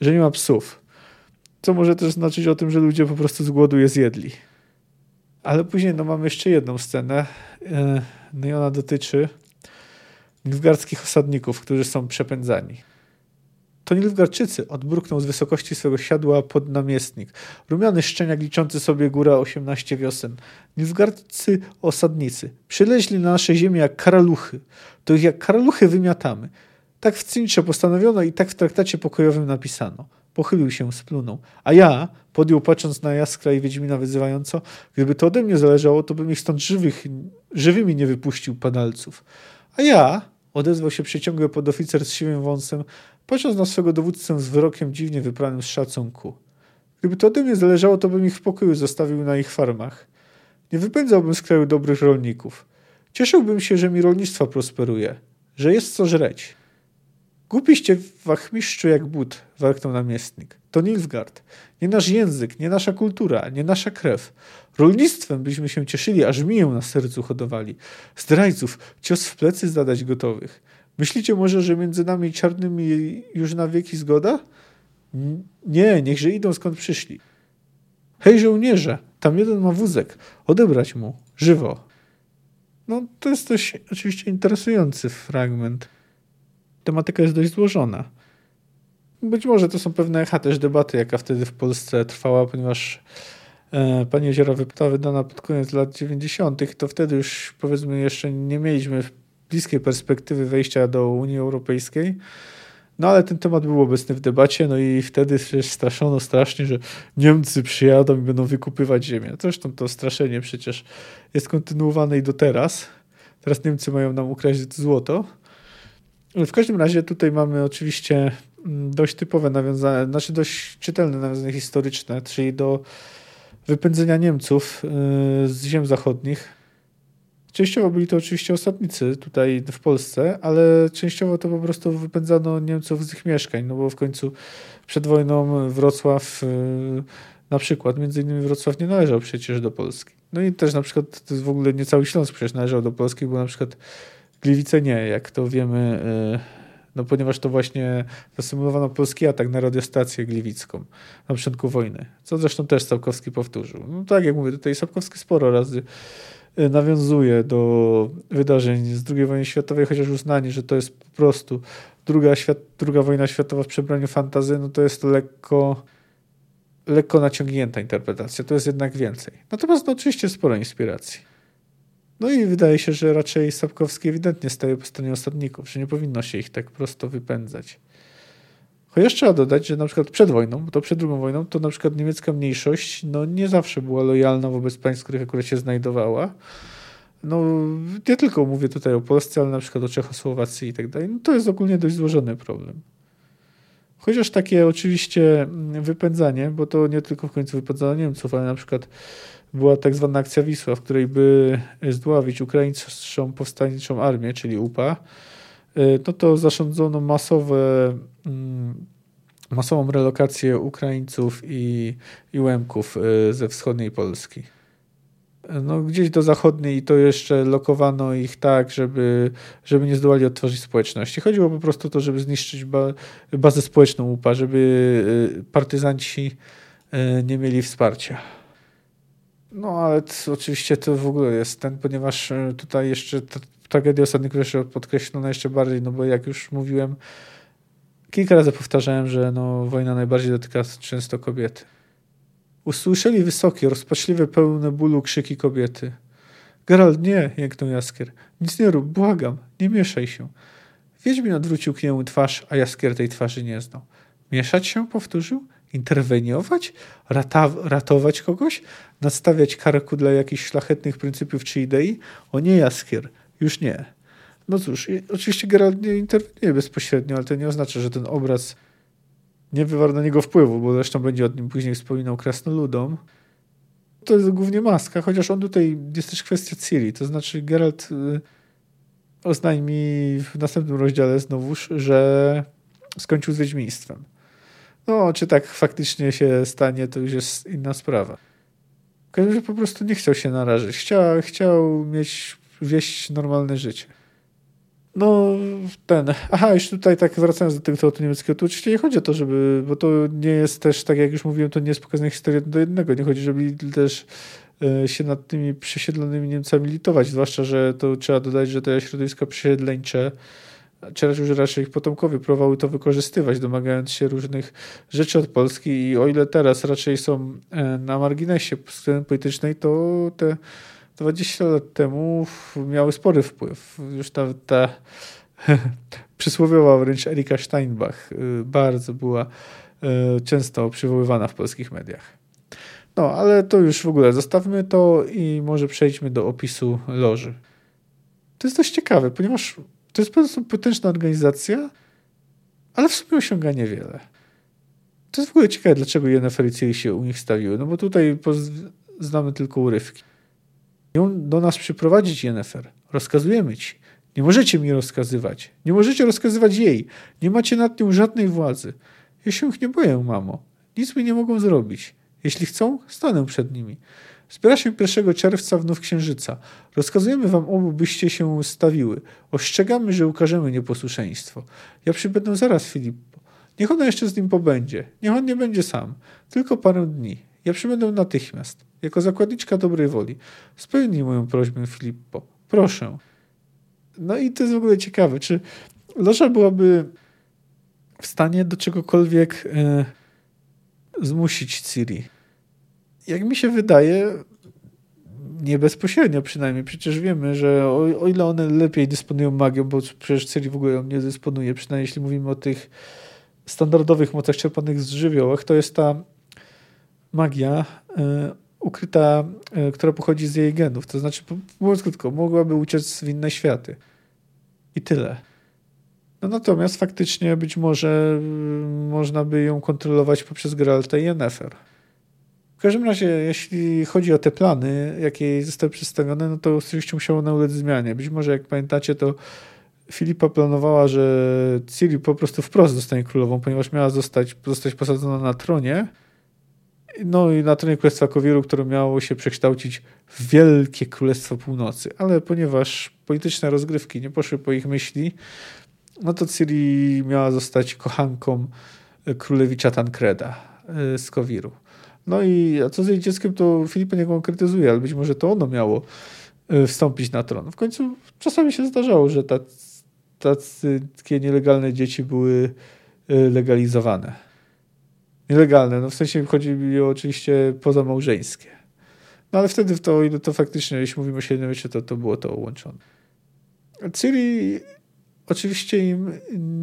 Speaker 1: że nie ma psów. Co może też znaczyć o tym, że ludzie po prostu z głodu je zjedli. Ale później no, mamy jeszcze jedną scenę, y, no i ona dotyczy nilfgaardzkich osadników, którzy są przepędzani. To Nilfgaardczycy, odbruknął z wysokości swego siadła podnamiestnik. Rumiany szczeniak liczący sobie góra 18 wiosen. Nilfgaardcy osadnicy. Przyleźli na nasze ziemię jak karaluchy. To ich jak karaluchy wymiatamy. Tak w Cincze postanowiono i tak w traktacie pokojowym napisano. Pochylił się, splunął. A ja, podjął patrząc na Jaskra i Wiedźmina wyzywająco, gdyby to ode mnie zależało, to bym ich stąd żywych, żywymi nie wypuścił padalców. A ja, odezwał się przeciągły podoficer z siwym wąsem, patrząc na swego dowódcę z wyrokiem dziwnie wypranym z szacunku. Gdyby to ode mnie zależało, to bym ich w pokoju zostawił na ich farmach. Nie wypędzałbym z kraju dobrych rolników. Cieszyłbym się, że mi rolnictwo prosperuje, że jest co żreć. Głupiście wachmistrzu jak but, warknął namiestnik. To Nilfgaard. Nie nasz język, nie nasza kultura, nie nasza krew. Rolnictwem byśmy się cieszyli, aż miję na sercu hodowali. Zdrajców, cios w plecy zadać gotowych. Myślicie może, że między nami czarnymi już na wieki zgoda? Nie, niechże idą skąd przyszli. Hej żołnierze, tam jeden ma wózek, odebrać mu, żywo. No to jest dość oczywiście interesujący fragment. Tematyka jest dość złożona. Być może to są pewne echa też debaty, jaka wtedy w Polsce trwała, ponieważ e, Pani Jeziora wypytała wydana pod koniec lat 90., to wtedy już powiedzmy jeszcze nie mieliśmy bliskiej perspektywy wejścia do Unii Europejskiej. No ale ten temat był obecny w debacie, no i wtedy straszono strasznie, że Niemcy przyjadą i będą wykupywać ziemię. Zresztą to straszenie przecież jest kontynuowane i do teraz. Teraz Niemcy mają nam ukraść złoto. W każdym razie tutaj mamy oczywiście mm, dość typowe nawiązania, znaczy dość czytelne nawiązania historyczne, czyli do wypędzenia Niemców y, z ziem zachodnich Częściowo byli to oczywiście osadnicy tutaj w Polsce, ale częściowo to po prostu wypędzano Niemców z ich mieszkań, no bo w końcu przed wojną Wrocław, y, na przykład, między innymi Wrocław nie należał przecież do Polski. No i też na przykład to w ogóle nie cały Śląsk przecież należał do Polski, bo na przykład Gliwice nie, jak to wiemy, no ponieważ to właśnie zasymulowano polski atak na radiostację gliwicką na początku wojny, co zresztą też Sapkowski powtórzył. No tak jak mówię, tutaj Sapkowski sporo razy nawiązuje do wydarzeń z II wojny światowej, chociaż uznanie, że to jest po prostu druga, świat, druga wojna światowa w przebraniu fantazy, no to jest lekko lekko naciągnięta interpretacja. To jest jednak więcej. Natomiast no, oczywiście sporo inspiracji. No i wydaje się, że raczej Sapkowski ewidentnie staje po stronie osadników, że nie powinno się ich tak prosto wypędzać. Chociaż trzeba dodać, że na przykład przed wojną, to przed drugą wojną, to na przykład niemiecka mniejszość no, nie zawsze była lojalna wobec państw, w których akurat się znajdowała. No, nie tylko mówię tutaj o Polsce, ale na przykład o Czechosłowacji i tak dalej. No, to jest ogólnie dość złożony problem. Chociaż takie oczywiście mm, wypędzanie, bo to nie tylko w końcu wypędzano Niemców, ale na przykład była tak zwana akcja Wisła, w której by zdławić ukraińską powstańczą armię, czyli UPA, y, no to zarządzono masowe, mm, masową relokację Ukraińców i, i Łemków y, ze wschodniej Polski no, gdzieś do zachodniej i to jeszcze lokowano ich tak, żeby, żeby nie zdołali odtworzyć społeczności. Chodziło po prostu o to, żeby zniszczyć ba bazę społeczną UPA, żeby partyzanci nie mieli wsparcia. No ale to, oczywiście to w ogóle jest ten, ponieważ y, tutaj jeszcze ta tragedia osadników jeszcze podkreślona jeszcze bardziej, no bo jak już mówiłem, kilka razy powtarzałem, że no, wojna najbardziej dotyka często kobiety. Usłyszeli wysokie, rozpaczliwe, pełne bólu krzyki kobiety. Geralt, nie, jęknął Jaskier. Nic nie rób, błagam, nie mieszaj się. Wiedźmin odwrócił k niemu twarz, a Jaskier tej twarzy nie znał. Mieszać się? powtórzył. Interweniować? Ratować kogoś? Nadstawiać karku dla jakichś szlachetnych pryncypiów czy idei? O nie, Jaskier, już nie. No cóż, oczywiście Geralt nie interweniuje bezpośrednio, ale to nie oznacza, że ten obraz nie wywarł na niego wpływu, bo zresztą będzie o nim później wspominał krasnoludom. To jest głównie maska, chociaż on tutaj jest też kwestia Ciri, to znaczy Geralt y, oznajmi w następnym rozdziale znowuż, że skończył z wiedźmiństwem. No, czy tak faktycznie się stanie, to już jest inna sprawa. W każdym po prostu nie chciał się narażyć. Chciał, chciał mieć, wieść normalne życie. No, ten. Aha, już tutaj tak wracając do tego tematu niemieckiego, to oczywiście nie chodzi o to, żeby, bo to nie jest też, tak jak już mówiłem, to nie jest pokazane historia do jednego. Nie chodzi, żeby też e, się nad tymi przesiedlonymi Niemcami litować, zwłaszcza, że to trzeba dodać, że te środowiska przesiedleńcze, czy raczej, raczej ich potomkowie próbowały to wykorzystywać, domagając się różnych rzeczy od Polski i o ile teraz raczej są e, na marginesie sceny politycznej, to te 20 lat temu miały spory wpływ. Już ta, ta przysłowiowa wręcz Erika Steinbach y, bardzo była y, często przywoływana w polskich mediach. No, ale to już w ogóle zostawmy to i może przejdźmy do opisu loży. To jest dość ciekawe, ponieważ to jest bardzo potężna organizacja, ale w sumie osiąga niewiele. To jest w ogóle ciekawe, dlaczego Yennefer i się u nich stawiły. No bo tutaj znamy tylko urywki ją do nas przyprowadzić, Jennifer. Rozkazujemy ci. Nie możecie mi rozkazywać. Nie możecie rozkazywać jej. Nie macie nad nią żadnej władzy. Ja się ich nie boję, mamo. Nic mi nie mogą zrobić. Jeśli chcą, stanę przed nimi. Zbiera się 1 czerwca w Nów Księżyca. Rozkazujemy wam obu, byście się stawiły. Ostrzegamy, że ukażemy nieposłuszeństwo. Ja przybędę zaraz, Filippo. Niech ona jeszcze z nim pobędzie. Niech on nie będzie sam. Tylko parę dni. Ja przybędę natychmiast. Jako zakładniczka dobrej woli. Spełnij moją prośbę, Filippo. Proszę. No i to jest w ogóle ciekawe, czy Loża byłaby w stanie do czegokolwiek e, zmusić Ciri. Jak mi się wydaje, nie bezpośrednio przynajmniej. Przecież wiemy, że o, o, ile one lepiej dysponują magią, bo przecież Ciri w ogóle ją nie dysponuje, przynajmniej jeśli mówimy o tych standardowych mocach czerpanych z żywiołach, to jest ta magia e, ukryta, e, która pochodzi z jej genów. To znaczy, mówiąc krótko, mogłaby uciec w inne światy. I tyle. No natomiast faktycznie być może mm, można by ją kontrolować poprzez Geralta i Yennefer. W każdym razie, jeśli chodzi o te plany, jakie zostały przedstawione, no to oczywiście musiało one ulec zmianie. Być może, jak pamiętacie, to Filipa planowała, że Ciri po prostu wprost zostanie królową, ponieważ miała zostać, zostać posadzona na tronie, No i na tronie Królestwa Kowiru, które miało się przekształcić w Wielkie Królestwo Północy. Ale ponieważ polityczne rozgrywki nie poszły po ich myśli, no to Ciri miała zostać kochanką królewicza Tankreda e, z Kowiru. No i a co z jej dzieckiem, to Filipa nie konkretyzuje, ale być może to ono miało e, wstąpić na tron. W końcu czasami się zdarzało, że tacy, takie nielegalne dzieci były e, legalizowane. Nielegalne, no w sensie chodzi mi oczywiście pozamałżeńskie. No ale wtedy to, to faktycznie, jeśli mówimy o średniowieczu, to, to było to łączone. Ciri oczywiście im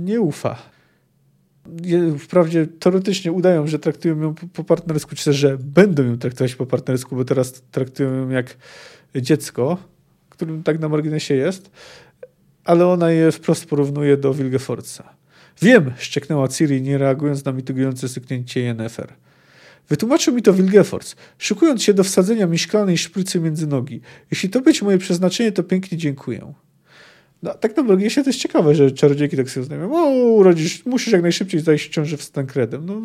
Speaker 1: nie ufa wprawdzie teoretycznie udają, że traktują ją po partnersku, czy też, że będą ją traktować po partnersku, bo teraz traktują ją jak dziecko, którym tak na marginesie jest, ale ona je wprost porównuje do Wilgefortza. Wiem, szczeknęła Ciri, nie reagując na mitygujące syknięcie Yennefer. Wytłumaczył mi to Wilgefortz, szykując się do wsadzenia mi szklanej szprycy między nogi. Jeśli to być moje przeznaczenie, to pięknie dziękuję. No, tak na się to jest ciekawe, że czarodziejki tak sobie znają. O, urodzisz, musisz jak najszybciej zajść ciąży z Tankredem. No,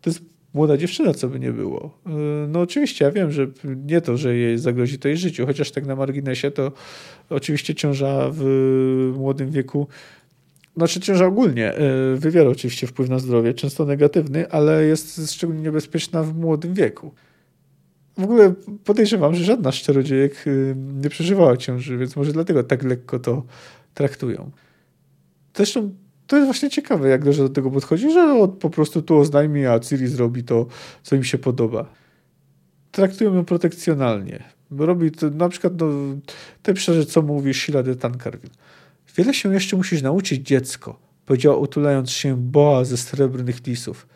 Speaker 1: to jest młoda dziewczyna, co by nie było. E, no oczywiście, ja wiem, że nie to, że jej zagrozi to jej życiu, chociaż tak na marginesie to oczywiście ciąża w młodym wieku znaczy ciąża ogólnie e, wywiera oczywiście wpływ na zdrowie, często negatywny, ale jest szczególnie niebezpieczna w młodym wieku. W ogóle podejrzewam, że żadna z czarodziejek y, nie przeżywała ciąży, więc może dlatego tak lekko to traktują. Zresztą to jest właśnie ciekawe, jak do tego podchodzi, że po prostu tu oznajmi, a Ciri zrobi to, co im się podoba. Traktują ją protekcjonalnie. Robi to, na przykład no, te przerze, co mówi Sheila de Tancarville. Wiele się jeszcze musisz nauczyć, dziecko, powiedział utulając się Boa ze srebrnych lisów.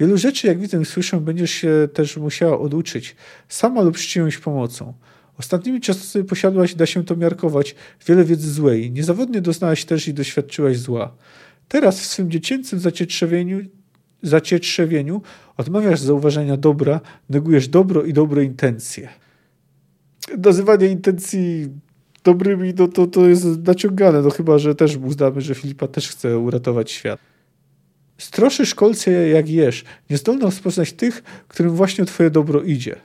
Speaker 1: Wielu rzeczy, jak widzę i słyszę, będziesz się też musiała oduczyć, sama lub z czyjąś pomocą. Ostatnimi czasy posiadłaś, da się to miarkować, wiele wiedzy złej. Niezawodnie doznałaś też i doświadczyłaś zła. Teraz w swym dziecięcym zacietrzewieniu, zacietrzewieniu odmawiasz zauważenia dobra, negujesz dobro i dobre intencje. Nazywanie intencji dobrymi no to, to jest naciągane, no chyba, że też uznamy, że Filipa też chce uratować świat. Stroszy szkolce jak jesz, niezdolna rozpoznać tych, którym właśnie twoje dobro idzie.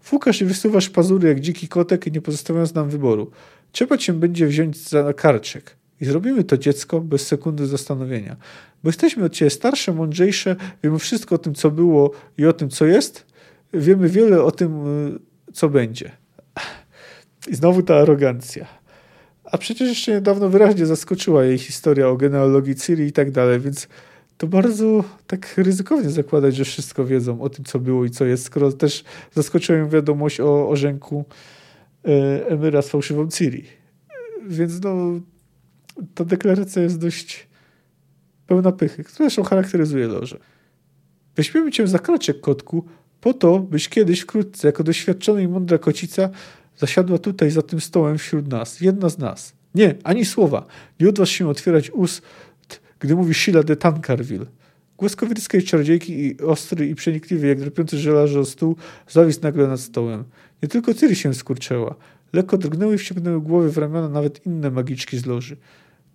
Speaker 1: Fukasz i wysuwasz pazury jak dziki kotek, nie pozostawiając nam wyboru. Trzeba cię będzie wziąć za karczek. I zrobimy to dziecko bez sekundy zastanowienia. Bo jesteśmy od ciebie starsze, mądrzejsze, wiemy wszystko o tym, co było i o tym, co jest. Wiemy wiele o tym, y, co będzie. I znowu ta arogancja. A przecież jeszcze niedawno wyraźnie zaskoczyła jej historia o genealogii Ciri i tak dalej, więc to bardzo tak ryzykownie zakładać, że wszystko wiedzą o tym, co było i co jest, skoro też zaskoczyła ją wiadomość o orzenku e, Emyra z fałszywą Ciri. Więc no, ta deklaracja jest dość pełna pychy, zresztą charakteryzuje loże. Weźmiemy cię za kroczek, kotku, po to, byś kiedyś wkrótce, jako doświadczona i mądra kocica, zasiadła tutaj za tym stołem wśród nas, jedna z nas. Nie, ani słowa. Nie odważ się otwierać ust gdy mówi Sheila de Tancarville. Głos kowirskiej czarodziejki i ostry i przenikliwy, jak dropiący żelazo stół, zawisł nagle nad stołem. Nie tylko Ciri się skurczęła. Lekko drgnęły i wciągnęły głowy w ramiona nawet inne magiczki z loży.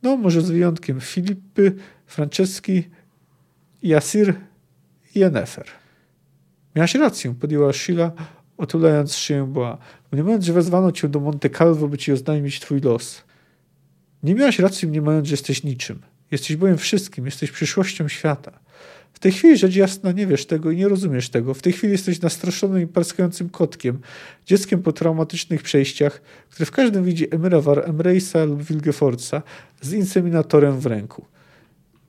Speaker 1: No, może z wyjątkiem Filipy, Franceski, Jasir i Yennefer. Miałaś rację, podjęła Sheila, otulając się Boa. Mniemając, że wezwano cię do Monte Calvo, by ci oznajmić twój los. Nie miałaś racji, mniemając, że jesteś niczym. Jesteś bowiem wszystkim, jesteś przyszłością świata. W tej chwili, rzecz jasna, nie wiesz tego i nie rozumiesz tego. W tej chwili jesteś nastraszonym i parskającym kotkiem, dzieckiem po traumatycznych przejściach, które w każdym widzi Emira War Emreisa lub Wilgefortza z inseminatorem w ręku.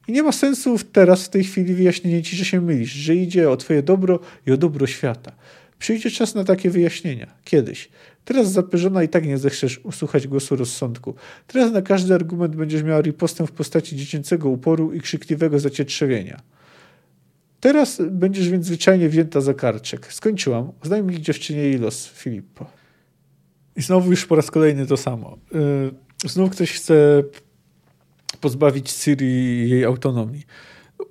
Speaker 1: I nie ma sensu teraz, w tej chwili, wyjaśnienie ci, że się mylisz, że idzie o twoje dobro i o dobro świata. Przyjdzie czas na takie wyjaśnienia. Kiedyś. Teraz zapyżona i tak nie zechcesz usłuchać głosu rozsądku. Teraz na każdy argument będziesz miała ripostę w postaci dziecięcego uporu i krzykliwego zacietrzewienia. Teraz będziesz więc zwyczajnie wzięta za karczek. Skończyłam. Oznajmij dziewczynie jej los, Filippo. I znowu już po raz kolejny to samo. Yy, znów ktoś chce pozbawić Syrii jej autonomii.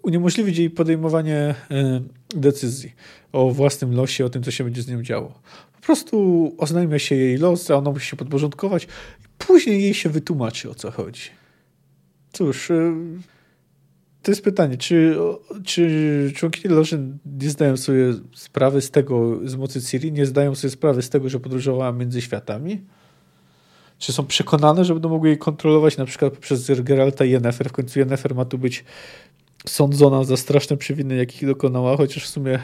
Speaker 1: Uniemożliwić jej podejmowanie yy, decyzji o własnym losie, o tym, co się będzie z nią działo. Po prostu oznajmia się jej los, a ona musi się podporządkować i później jej się wytłumaczy, o co chodzi. Cóż, y, to jest pytanie, czy, czy członkinie loży nie zdają sobie sprawy z tego, z mocy Ciri, nie zdają sobie sprawy z tego, że podróżowała między światami? Czy są przekonane, że będą mogły jej kontrolować na przykład poprzez Geralta i Yennefer? W końcu Yennefer ma tu być sądzona za straszne przewiny, jakich dokonała, chociaż w sumie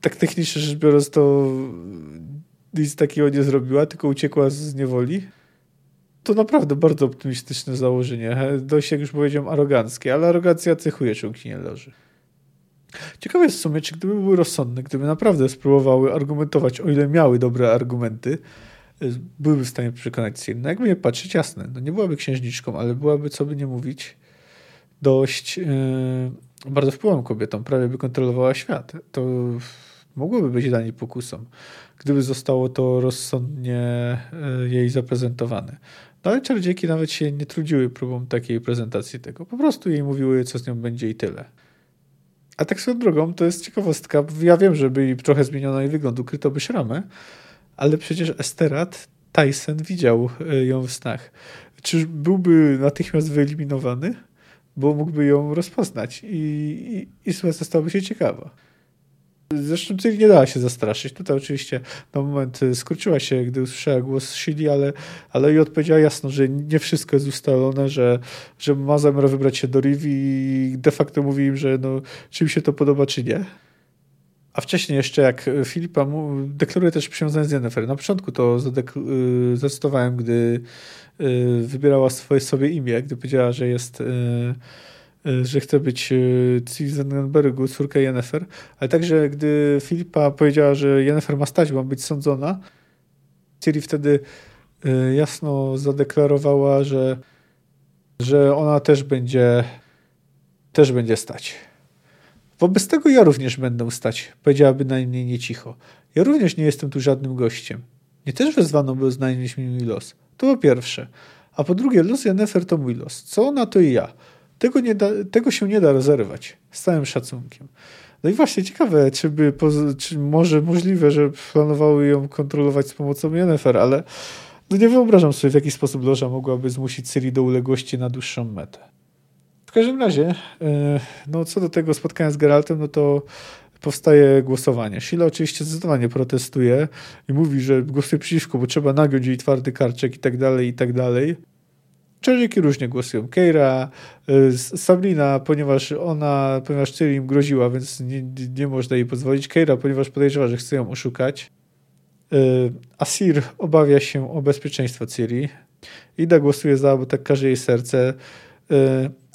Speaker 1: tak technicznie rzecz biorąc to nic takiego nie zrobiła, tylko uciekła z niewoli. To naprawdę bardzo optymistyczne założenie. Dość, jak już powiedziałem, aroganckie, ale arogancja cechuje członkinię loży. Ciekawe jest w sumie, czy gdyby były rozsądne, gdyby naprawdę spróbowały argumentować, o ile miały dobre argumenty, byłyby w stanie przekonać Ciri. No jakby nie patrzeć, jasne, no nie byłaby księżniczką, ale byłaby, co by nie mówić, dość yy, bardzo wpływową kobietą, prawie by kontrolowała świat. To mogłoby być dla niej pokusą, gdyby zostało to rozsądnie yy, jej zaprezentowane. No ale czarodziejki nawet się nie trudziły próbą takiej prezentacji tego. Po prostu jej mówiły, co z nią będzie i tyle. A tak swoją drogą, to jest ciekawostka. Ja wiem, że by trochę zmieniono jej wygląd, ukryto by szramę, ale przecież Esterat Tyson widział e, ją w snach. Czy byłby natychmiast wyeliminowany? Bo mógłby ją rozpoznać i, i, i sytuacja stałaby się ciekawa. Zresztą Ciri nie dała się zastraszyć. Tutaj oczywiście na moment e, skurczyła się, gdy usłyszała głos Shili, ale, ale i odpowiedziała jasno, że nie wszystko jest ustalone, że, że ma zamiar wybrać się do Rivi i de facto mówi im, że no, czy im się to podoba, czy nie. A wcześniej jeszcze jak Filipa deklaruje też przywiązanie z Jennifer. Na początku to y, zdecydowałem, gdy y, wybierała swoje sobie imię, gdy powiedziała, że jest y, że chce być Ciri Zengenbergu, córka Jennifer, ale także gdy Filipa powiedziała, że Jennifer ma stać, ma być sądzona, Ciri wtedy jasno zadeklarowała, że, że ona też będzie też będzie stać. Wobec tego ja również będę stać, powiedziałaby najmniej nie cicho. Ja również nie jestem tu żadnym gościem. Nie też wezwano, by oznajmić mi mój los. To po pierwsze. A po drugie, los Jennefer to mój los. Co ona, to i ja. Tego, nie da, tego się nie da rozerwać. Z całym szacunkiem. No i właśnie ciekawe, czy, by, czy może możliwe, że planowały ją kontrolować z pomocą Jennefer, ale no nie wyobrażam sobie, w jaki sposób loża mogłaby zmusić Ciri do uległości na dłuższą metę. W każdym razie, e, no co do tego spotkania z Geraltem, no to powstaje głosowanie. Sheila oczywiście zdecydowanie protestuje i mówi, że głosuje przeciwko, bo trzeba nagiąć jej twardy karczek i tak dalej, i tak dalej. Czerwiki różnie głosują. Keira, e, Sabrina, ponieważ ona, ponieważ Ciri im groziła, więc nie, nie można jej pozwolić. Keira, ponieważ podejrzewa, że chce ją oszukać. E, Asir obawia się o bezpieczeństwo Ciri. Ida głosuje za, bo tak każe jej serce.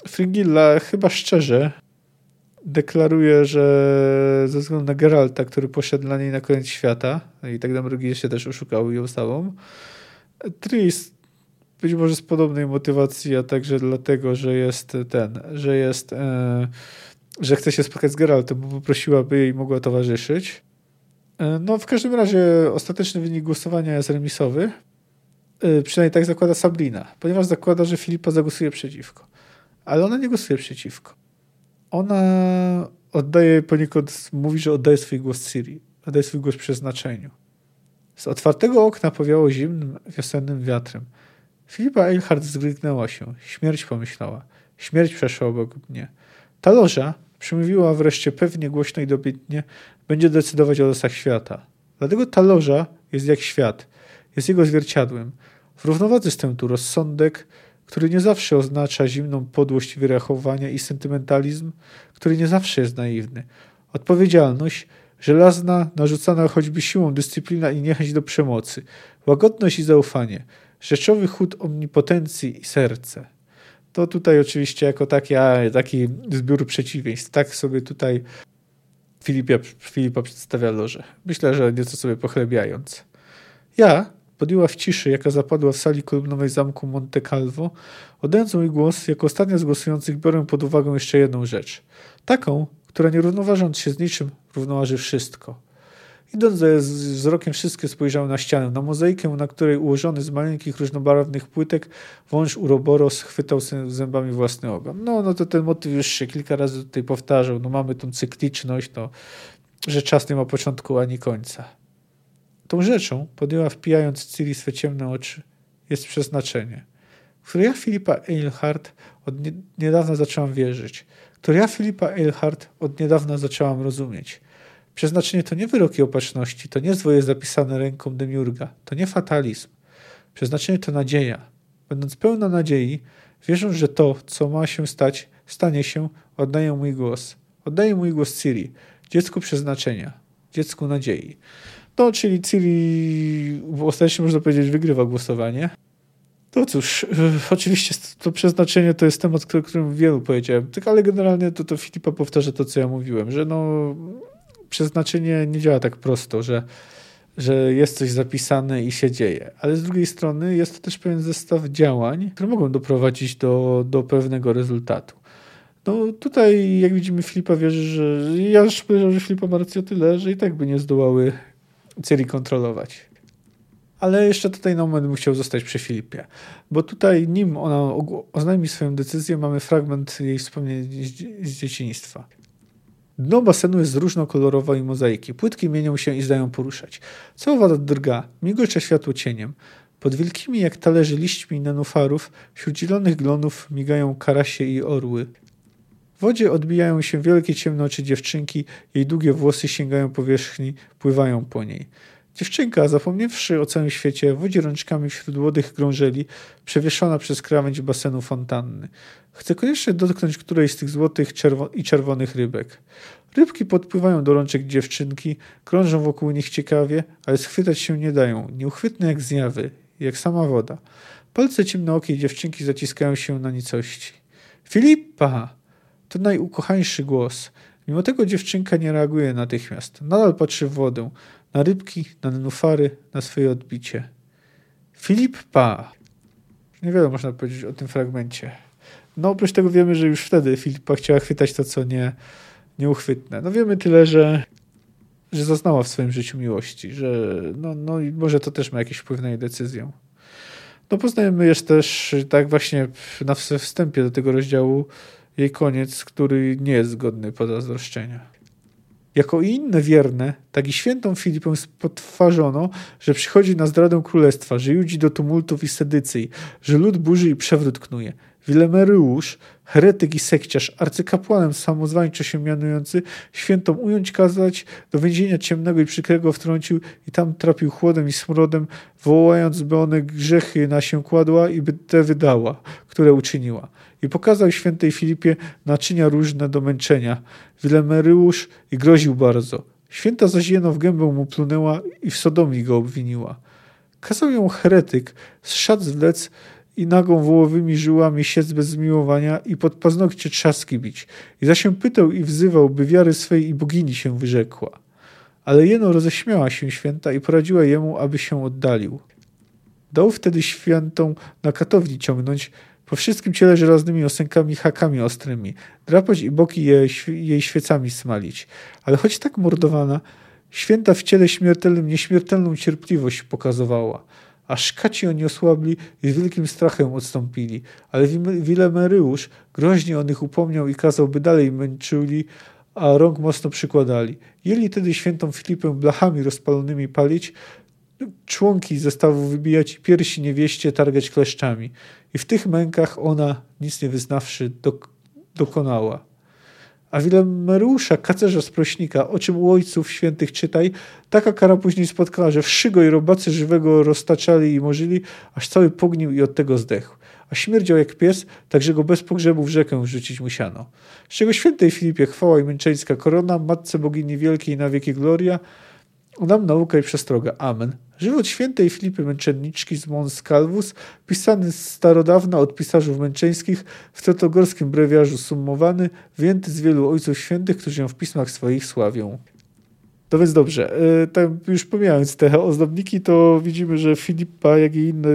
Speaker 1: Frigilla chyba szczerze deklaruje, że ze względu na Geralta, który poszedł dla niej na koniec świata i tak dalej, się też oszukał ją samą. Tris być może z podobnej motywacji, a także dlatego, że jest ten, że jest, e, że chce się spotkać z Geraltem, bo poprosiła, by jej mogła towarzyszyć. E, no, w każdym razie ostateczny wynik głosowania jest remisowy. E, przynajmniej tak zakłada Sabrina, ponieważ zakłada, że Filipa zagłosuje przeciwko ale ona nie głosuje przeciwko. Ona oddaje poniekąd, mówi, że oddaje swój głos Siri, oddaje swój głos przeznaczeniu. Z otwartego okna powiało zimnym, wiosennym wiatrem. Filipa Eilhart zgryknęła się. Śmierć pomyślała. Śmierć przeszła obok mnie. Ta loża, przemówiła wreszcie pewnie głośno i dobitnie, będzie decydować o losach świata. Dlatego ta loża jest jak świat. Jest jego zwierciadłem. W równowadze z tym tu rozsądek, który nie zawsze oznacza zimną podłość wyrachowania i sentymentalizm, który nie zawsze jest naiwny. Odpowiedzialność, żelazna, narzucana choćby siłą dyscyplina i niechęć do przemocy, łagodność i zaufanie, rzeczowy chód omnipotencji i serce. To tutaj oczywiście jako taki, taki zbiór przeciwieństw. Tak sobie tutaj Filipa, Filipa przedstawia loże. Myślę, że nieco sobie pochlebiając. Ja, podjęła w ciszy, jaka zapadła w sali kolumnowej zamku Monte Calvo, oddając mój głos, jako ostatnia z głosujących biorę pod uwagę jeszcze jedną rzecz. Taką, która nie równoważąc się z niczym, równoważy wszystko. Idąc za wzrokiem wszystkie spojrzały na ścianę, na mozaikę, na której ułożony z maleńkich, różnobarwnych płytek wąż Uroboros chwytał zębami własny ogon. No, no to ten motyw już się kilka razy tutaj powtarzał. No mamy tą cykliczność, to, że czas nie ma początku ani końca. Tą rzeczą podjęła wpijając Ciri swe ciemne oczy. Jest przeznaczenie. w które ja Filipa Eilhart od niedawna zaczęłam wierzyć, które ja Filipa Eilhart od niedawna zaczęłam rozumieć. Przeznaczenie to nie wyroki opatrzności, to nie zwoje zapisane ręką demiurga, to nie fatalizm. Przeznaczenie to nadzieja. Będąc pełna nadziei, wierzę, że to, co ma się stać, stanie się, oddaję mój głos. Oddaję mój głos Ciri, dziecku przeznaczenia, dziecku nadziei. No, czyli Ciri ostatecznie można powiedzieć wygrywa głosowanie. No cóż, oczywiście to przeznaczenie to jest temat, o którym wielu powiedziałem, tak, ale generalnie to, to Filipa powtarza to, co ja mówiłem, że no, przeznaczenie nie działa tak prosto, że, że jest coś zapisane i się dzieje. Ale z drugiej strony jest to też pewien zestaw działań, które mogą doprowadzić do, do pewnego rezultatu. No tutaj, jak widzimy, Filipa wierzy, że ja już powiedziałem, że Filipa ma rację tyle, że i tak by nie zdołały Ciri kontrolować. Ale jeszcze tutaj na moment bym chciał zostać przy Filipie, bo tutaj nim ona oznajmi swoją decyzję, mamy fragment jej wspomnień z dzieciństwa. Dno basenu jest różnokolorowe i mozaiki. Płytki mienią się i zdają poruszać. Cała woda drga, migocze światło cieniem. Pod wielkimi jak talerze liśćmi nenufarów, wśród zielonych glonów migają karasie i orły. Wodzie odbijają się wielkie ciemne oczy dziewczynki, jej długie włosy sięgają powierzchni, pływają po niej. Dziewczynka, zapomniewszy o całym świecie, wodzi rączkami wśród młodych grążeli, przewieszona przez krawędź basenu fontanny. Chce koniecznie dotknąć którejś z tych złotych czerwo i czerwonych rybek. Rybki podpływają do rączek dziewczynki, krążą wokół nich ciekawie, ale schwytać się nie dają, nieuchwytne jak zjawy, jak sama woda. Palce ciemnookiej dziewczynki zaciskają się na nicości. Filipa! To najukochańszy głos. Mimo tego dziewczynka nie reaguje natychmiast. Nadal patrzy w wodę, na rybki, na nenufary, na swoje odbicie. Filip Pa. Niewiele można powiedzieć o tym fragmencie. No oprócz tego wiemy, że już wtedy Filipa chciała chwytać to, co nie, nieuchwytne. No wiemy tyle, że, że zaznała w swoim życiu miłości, że no, no i może to też ma jakiś wpływ na jej decyzję. No poznajemy jeszcze też tak właśnie na wstępie do tego rozdziału jej koniec, który nie jest godny pozazdroszczenia. Jako i inne wierne, tak i świętą Filipę spotwarzono, że przychodzi na zdradę królestwa, że judzi do tumultów i sedycji, że lud burzy i przewrót knuje. Wilemeryusz, heretyk i sekciarz, arcykapłanem samozwańczo się mianujący, świętom ująć kazać, do więzienia ciemnego i przykrego wtrącił i tam trapił chłodem i smrodem, wołając, by one grzechy na się kładła i by te wydała, które uczyniła. I pokazał świętej Filipie naczynia różne do męczenia. Wilemeryusz i groził bardzo. Święta zaś jeno w gębę mu plunęła i w Sodomii go obwiniła. Kazał ją heretyk z szat zwlec i nagą wołowymi żyłami siec bez zmiłowania i pod paznokcie trzaski bić. I zaś się pytał i wzywał, by wiary swej i bogini się wyrzekła. Ale jeno roześmiała się święta i poradziła jemu, aby się oddalił. Dał wtedy świętą na katowni ciągnąć, po wszystkim ciele żelaznymi osękami, hakami ostrymi, drapać i boki jej, jej świecami smalić. Ale choć tak mordowana, święta w ciele śmiertelnym nieśmiertelną cierpliwość pokazywała. Aż kaci oni osłabli i z wielkim strachem odstąpili. Ale Wilemeryusz groźnie o nich upomniał i kazał, by dalej męczyli, a rąk mocno przykładali. Jeli tedy świętą Filipę blachami rozpalonymi palić, członki zestawu wybijać i piersi niewieście targać kleszczami. I w tych mękach ona, nic nie wyznawszy, dok dokonała. A Wilemeusza, kacerza z prośnika, o czym u ojców świętych czytaj, taka kara później spotkała, że wszy go i robacy żywego roztaczali i morzyli, aż cały pognił i od tego zdechł. A śmierdział jak pies, tak że go bez pogrzebu w rzekę rzucić musiano. Z czego świętej Filipie chwała i męczeńska korona, Matce Bogini Wielkiej na wieki gloria, nam naukę i przestrogę. Amen. Żywot świętej Filipy Męczenniczki z Mons Calvus, pisany starodawna od pisarzów męczeńskich, w tretogorskim brewiarzu summowany, wyjęty z wielu ojców świętych, którzy ją w pismach swoich sławią. To więc dobrze, e, tak już pomijając te ozdobniki, to widzimy, że Filipa, jak i inne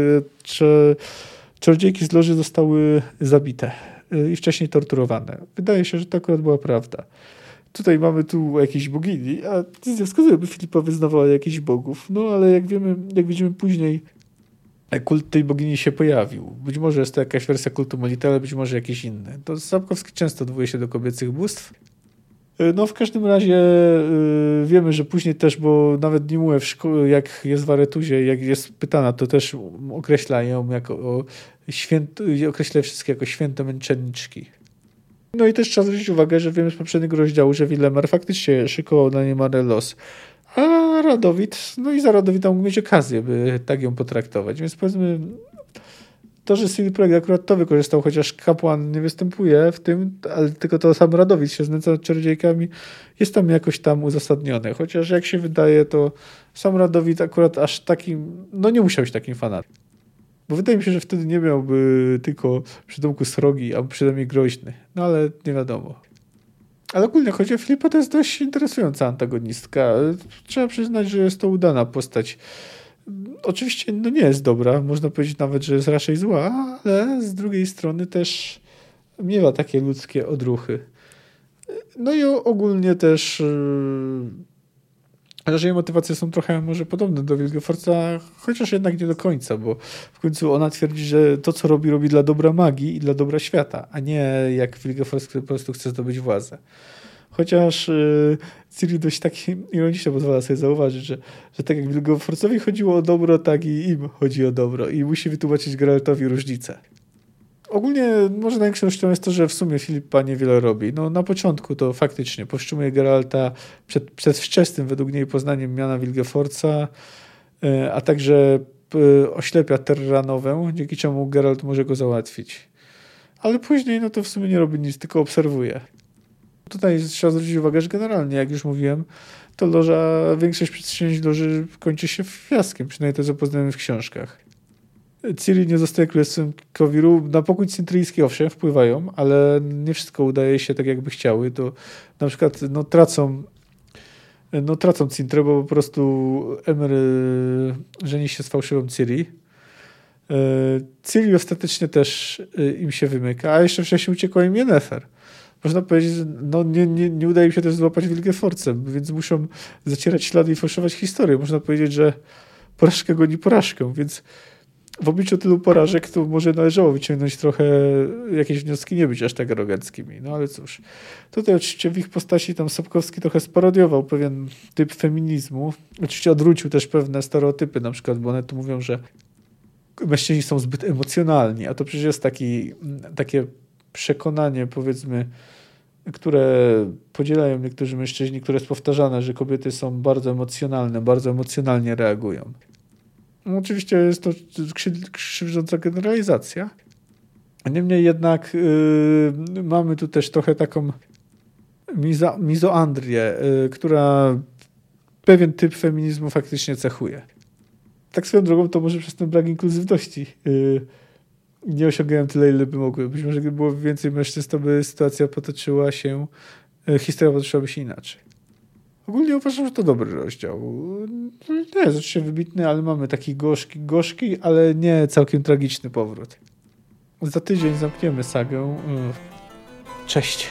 Speaker 1: czarodziejki z loży zostały zabite e, i wcześniej torturowane. Wydaje się, że to akurat była prawda tutaj mamy tu jakieś bogini, a nie wskazuje, by Filipa wyznawała jakichś bogów. No ale jak wiemy, jak widzimy później, kult tej bogini się pojawił. Być może jest to jakaś wersja kultu Molita, ale być może jakiś inny. To Sapkowski często odwołuje się do kobiecych bóstw. No w każdym razie wiemy, że później też, bo nawet mówię w szkole, jak jest w Aretuzie, jak jest pytana, to też określa ją jako święto, określa wszystkie jako święte męczenniczki. No i też trzeba zwrócić uwagę, że wiemy z poprzedniego rozdziału, że Willemar faktycznie szykował na niemarny los. A Radowid, no i za Radowida mógł mieć okazję, by tak ją potraktować. Więc powiedzmy, to, że CD Projekt akurat to wykorzystał, chociaż kapłan nie występuje w tym, ale tylko to sam Radowid się znęca nad czarodziejkami, jest tam jakoś tam uzasadnione. Chociaż jak się wydaje, to sam Radowid akurat aż takim, no nie musiał być takim fanatem. Bo wydaje mi się, że wtedy nie miałby tylko przydomku srogi, albo przynajmniej groźny. No ale nie wiadomo. Ale ogólnie chodzi o Filipa, to jest dość interesująca antagonistka. Trzeba przyznać, że jest to udana postać. Oczywiście no nie jest dobra, można powiedzieć nawet, że jest raczej zła, ale z drugiej strony też miewa takie ludzkie odruchy. No i ogólnie też Chociaż jej motywacje są trochę może podobne do Wilgefortza, chociaż jednak nie do końca, bo w końcu ona twierdzi, że to, co robi, robi dla dobra magii i dla dobra świata, a nie jak Wilgefortz, który po prostu chce zdobyć władzę. Chociaż yy, Ciri dość tak ironicznie pozwala sobie zauważyć, że, że tak jak Wilgefortzowi chodziło o dobro, tak i im chodzi o dobro i musi wytłumaczyć Geraltowi różnicę. Ogólnie może największą rzeczą jest to, że w sumie Filipa niewiele robi. No, na początku to faktycznie powstrzymuje Geralta przed, przed wczesnym, według niej, poznaniem miana Wilgefortza, e, a także e, oślepia Terranowę, dzięki czemu Geralt może go załatwić. Ale później no to w sumie nie robi nic, tylko obserwuje. Tutaj trzeba zwrócić uwagę, że generalnie, jak już mówiłem, to loża, większość przedsięwzięć loży kończy się fiaskiem, przynajmniej to, co w książkach. Ciri nie zostaje królestwem Kowiru. Na pokój cyntryjski owszem wpływają, ale nie wszystko udaje się tak, jakby chciały. To na przykład no, tracą no, tracą Cintrę, bo po prostu Emer żeni się z fałszywą Ciri. E, Ciri ostatecznie też e, im się wymyka, a jeszcze wcześniej uciekła im Yennefer. Można powiedzieć, że no, nie, nie, nie udaje im się też złapać Wilgeforcem, więc muszą zacierać ślady i fałszować historię. Można powiedzieć, że porażka goni porażkę, więc w obliczu tylu porażek to może należało wyciągnąć trochę jakieś wnioski, nie być aż tak aroganckimi. No ale cóż. Tutaj oczywiście w ich postaci tam Sapkowski trochę sparodiował pewien typ feminizmu. Oczywiście odwrócił też pewne stereotypy, na przykład, bo one tu mówią, że mężczyźni są zbyt emocjonalni, a to przecież jest taki, takie przekonanie, powiedzmy, które podzielają niektórzy mężczyźni, które jest powtarzane, że kobiety są bardzo emocjonalne, bardzo emocjonalnie reagują. No, oczywiście jest to krzywdząca generalizacja. Niemniej jednak yy, mamy tu też trochę taką mizo mizoandrię, yy, która pewien typ feminizmu faktycznie cechuje. Tak swoją drogą to może przez ten brak inkluzywności yy, nie osiągają tyle, ile by mogły. Być może gdyby było więcej mężczyzn, to by sytuacja potoczyła się, y, historia potoczyłaby się inaczej. Ogólnie uważam, że to dobry rozdział. Nie jest oczywiście wybitny, ale mamy taki gorzki, gorzki, ale nie całkiem tragiczny powrót. Za tydzień zamkniemy sagę. Cześć.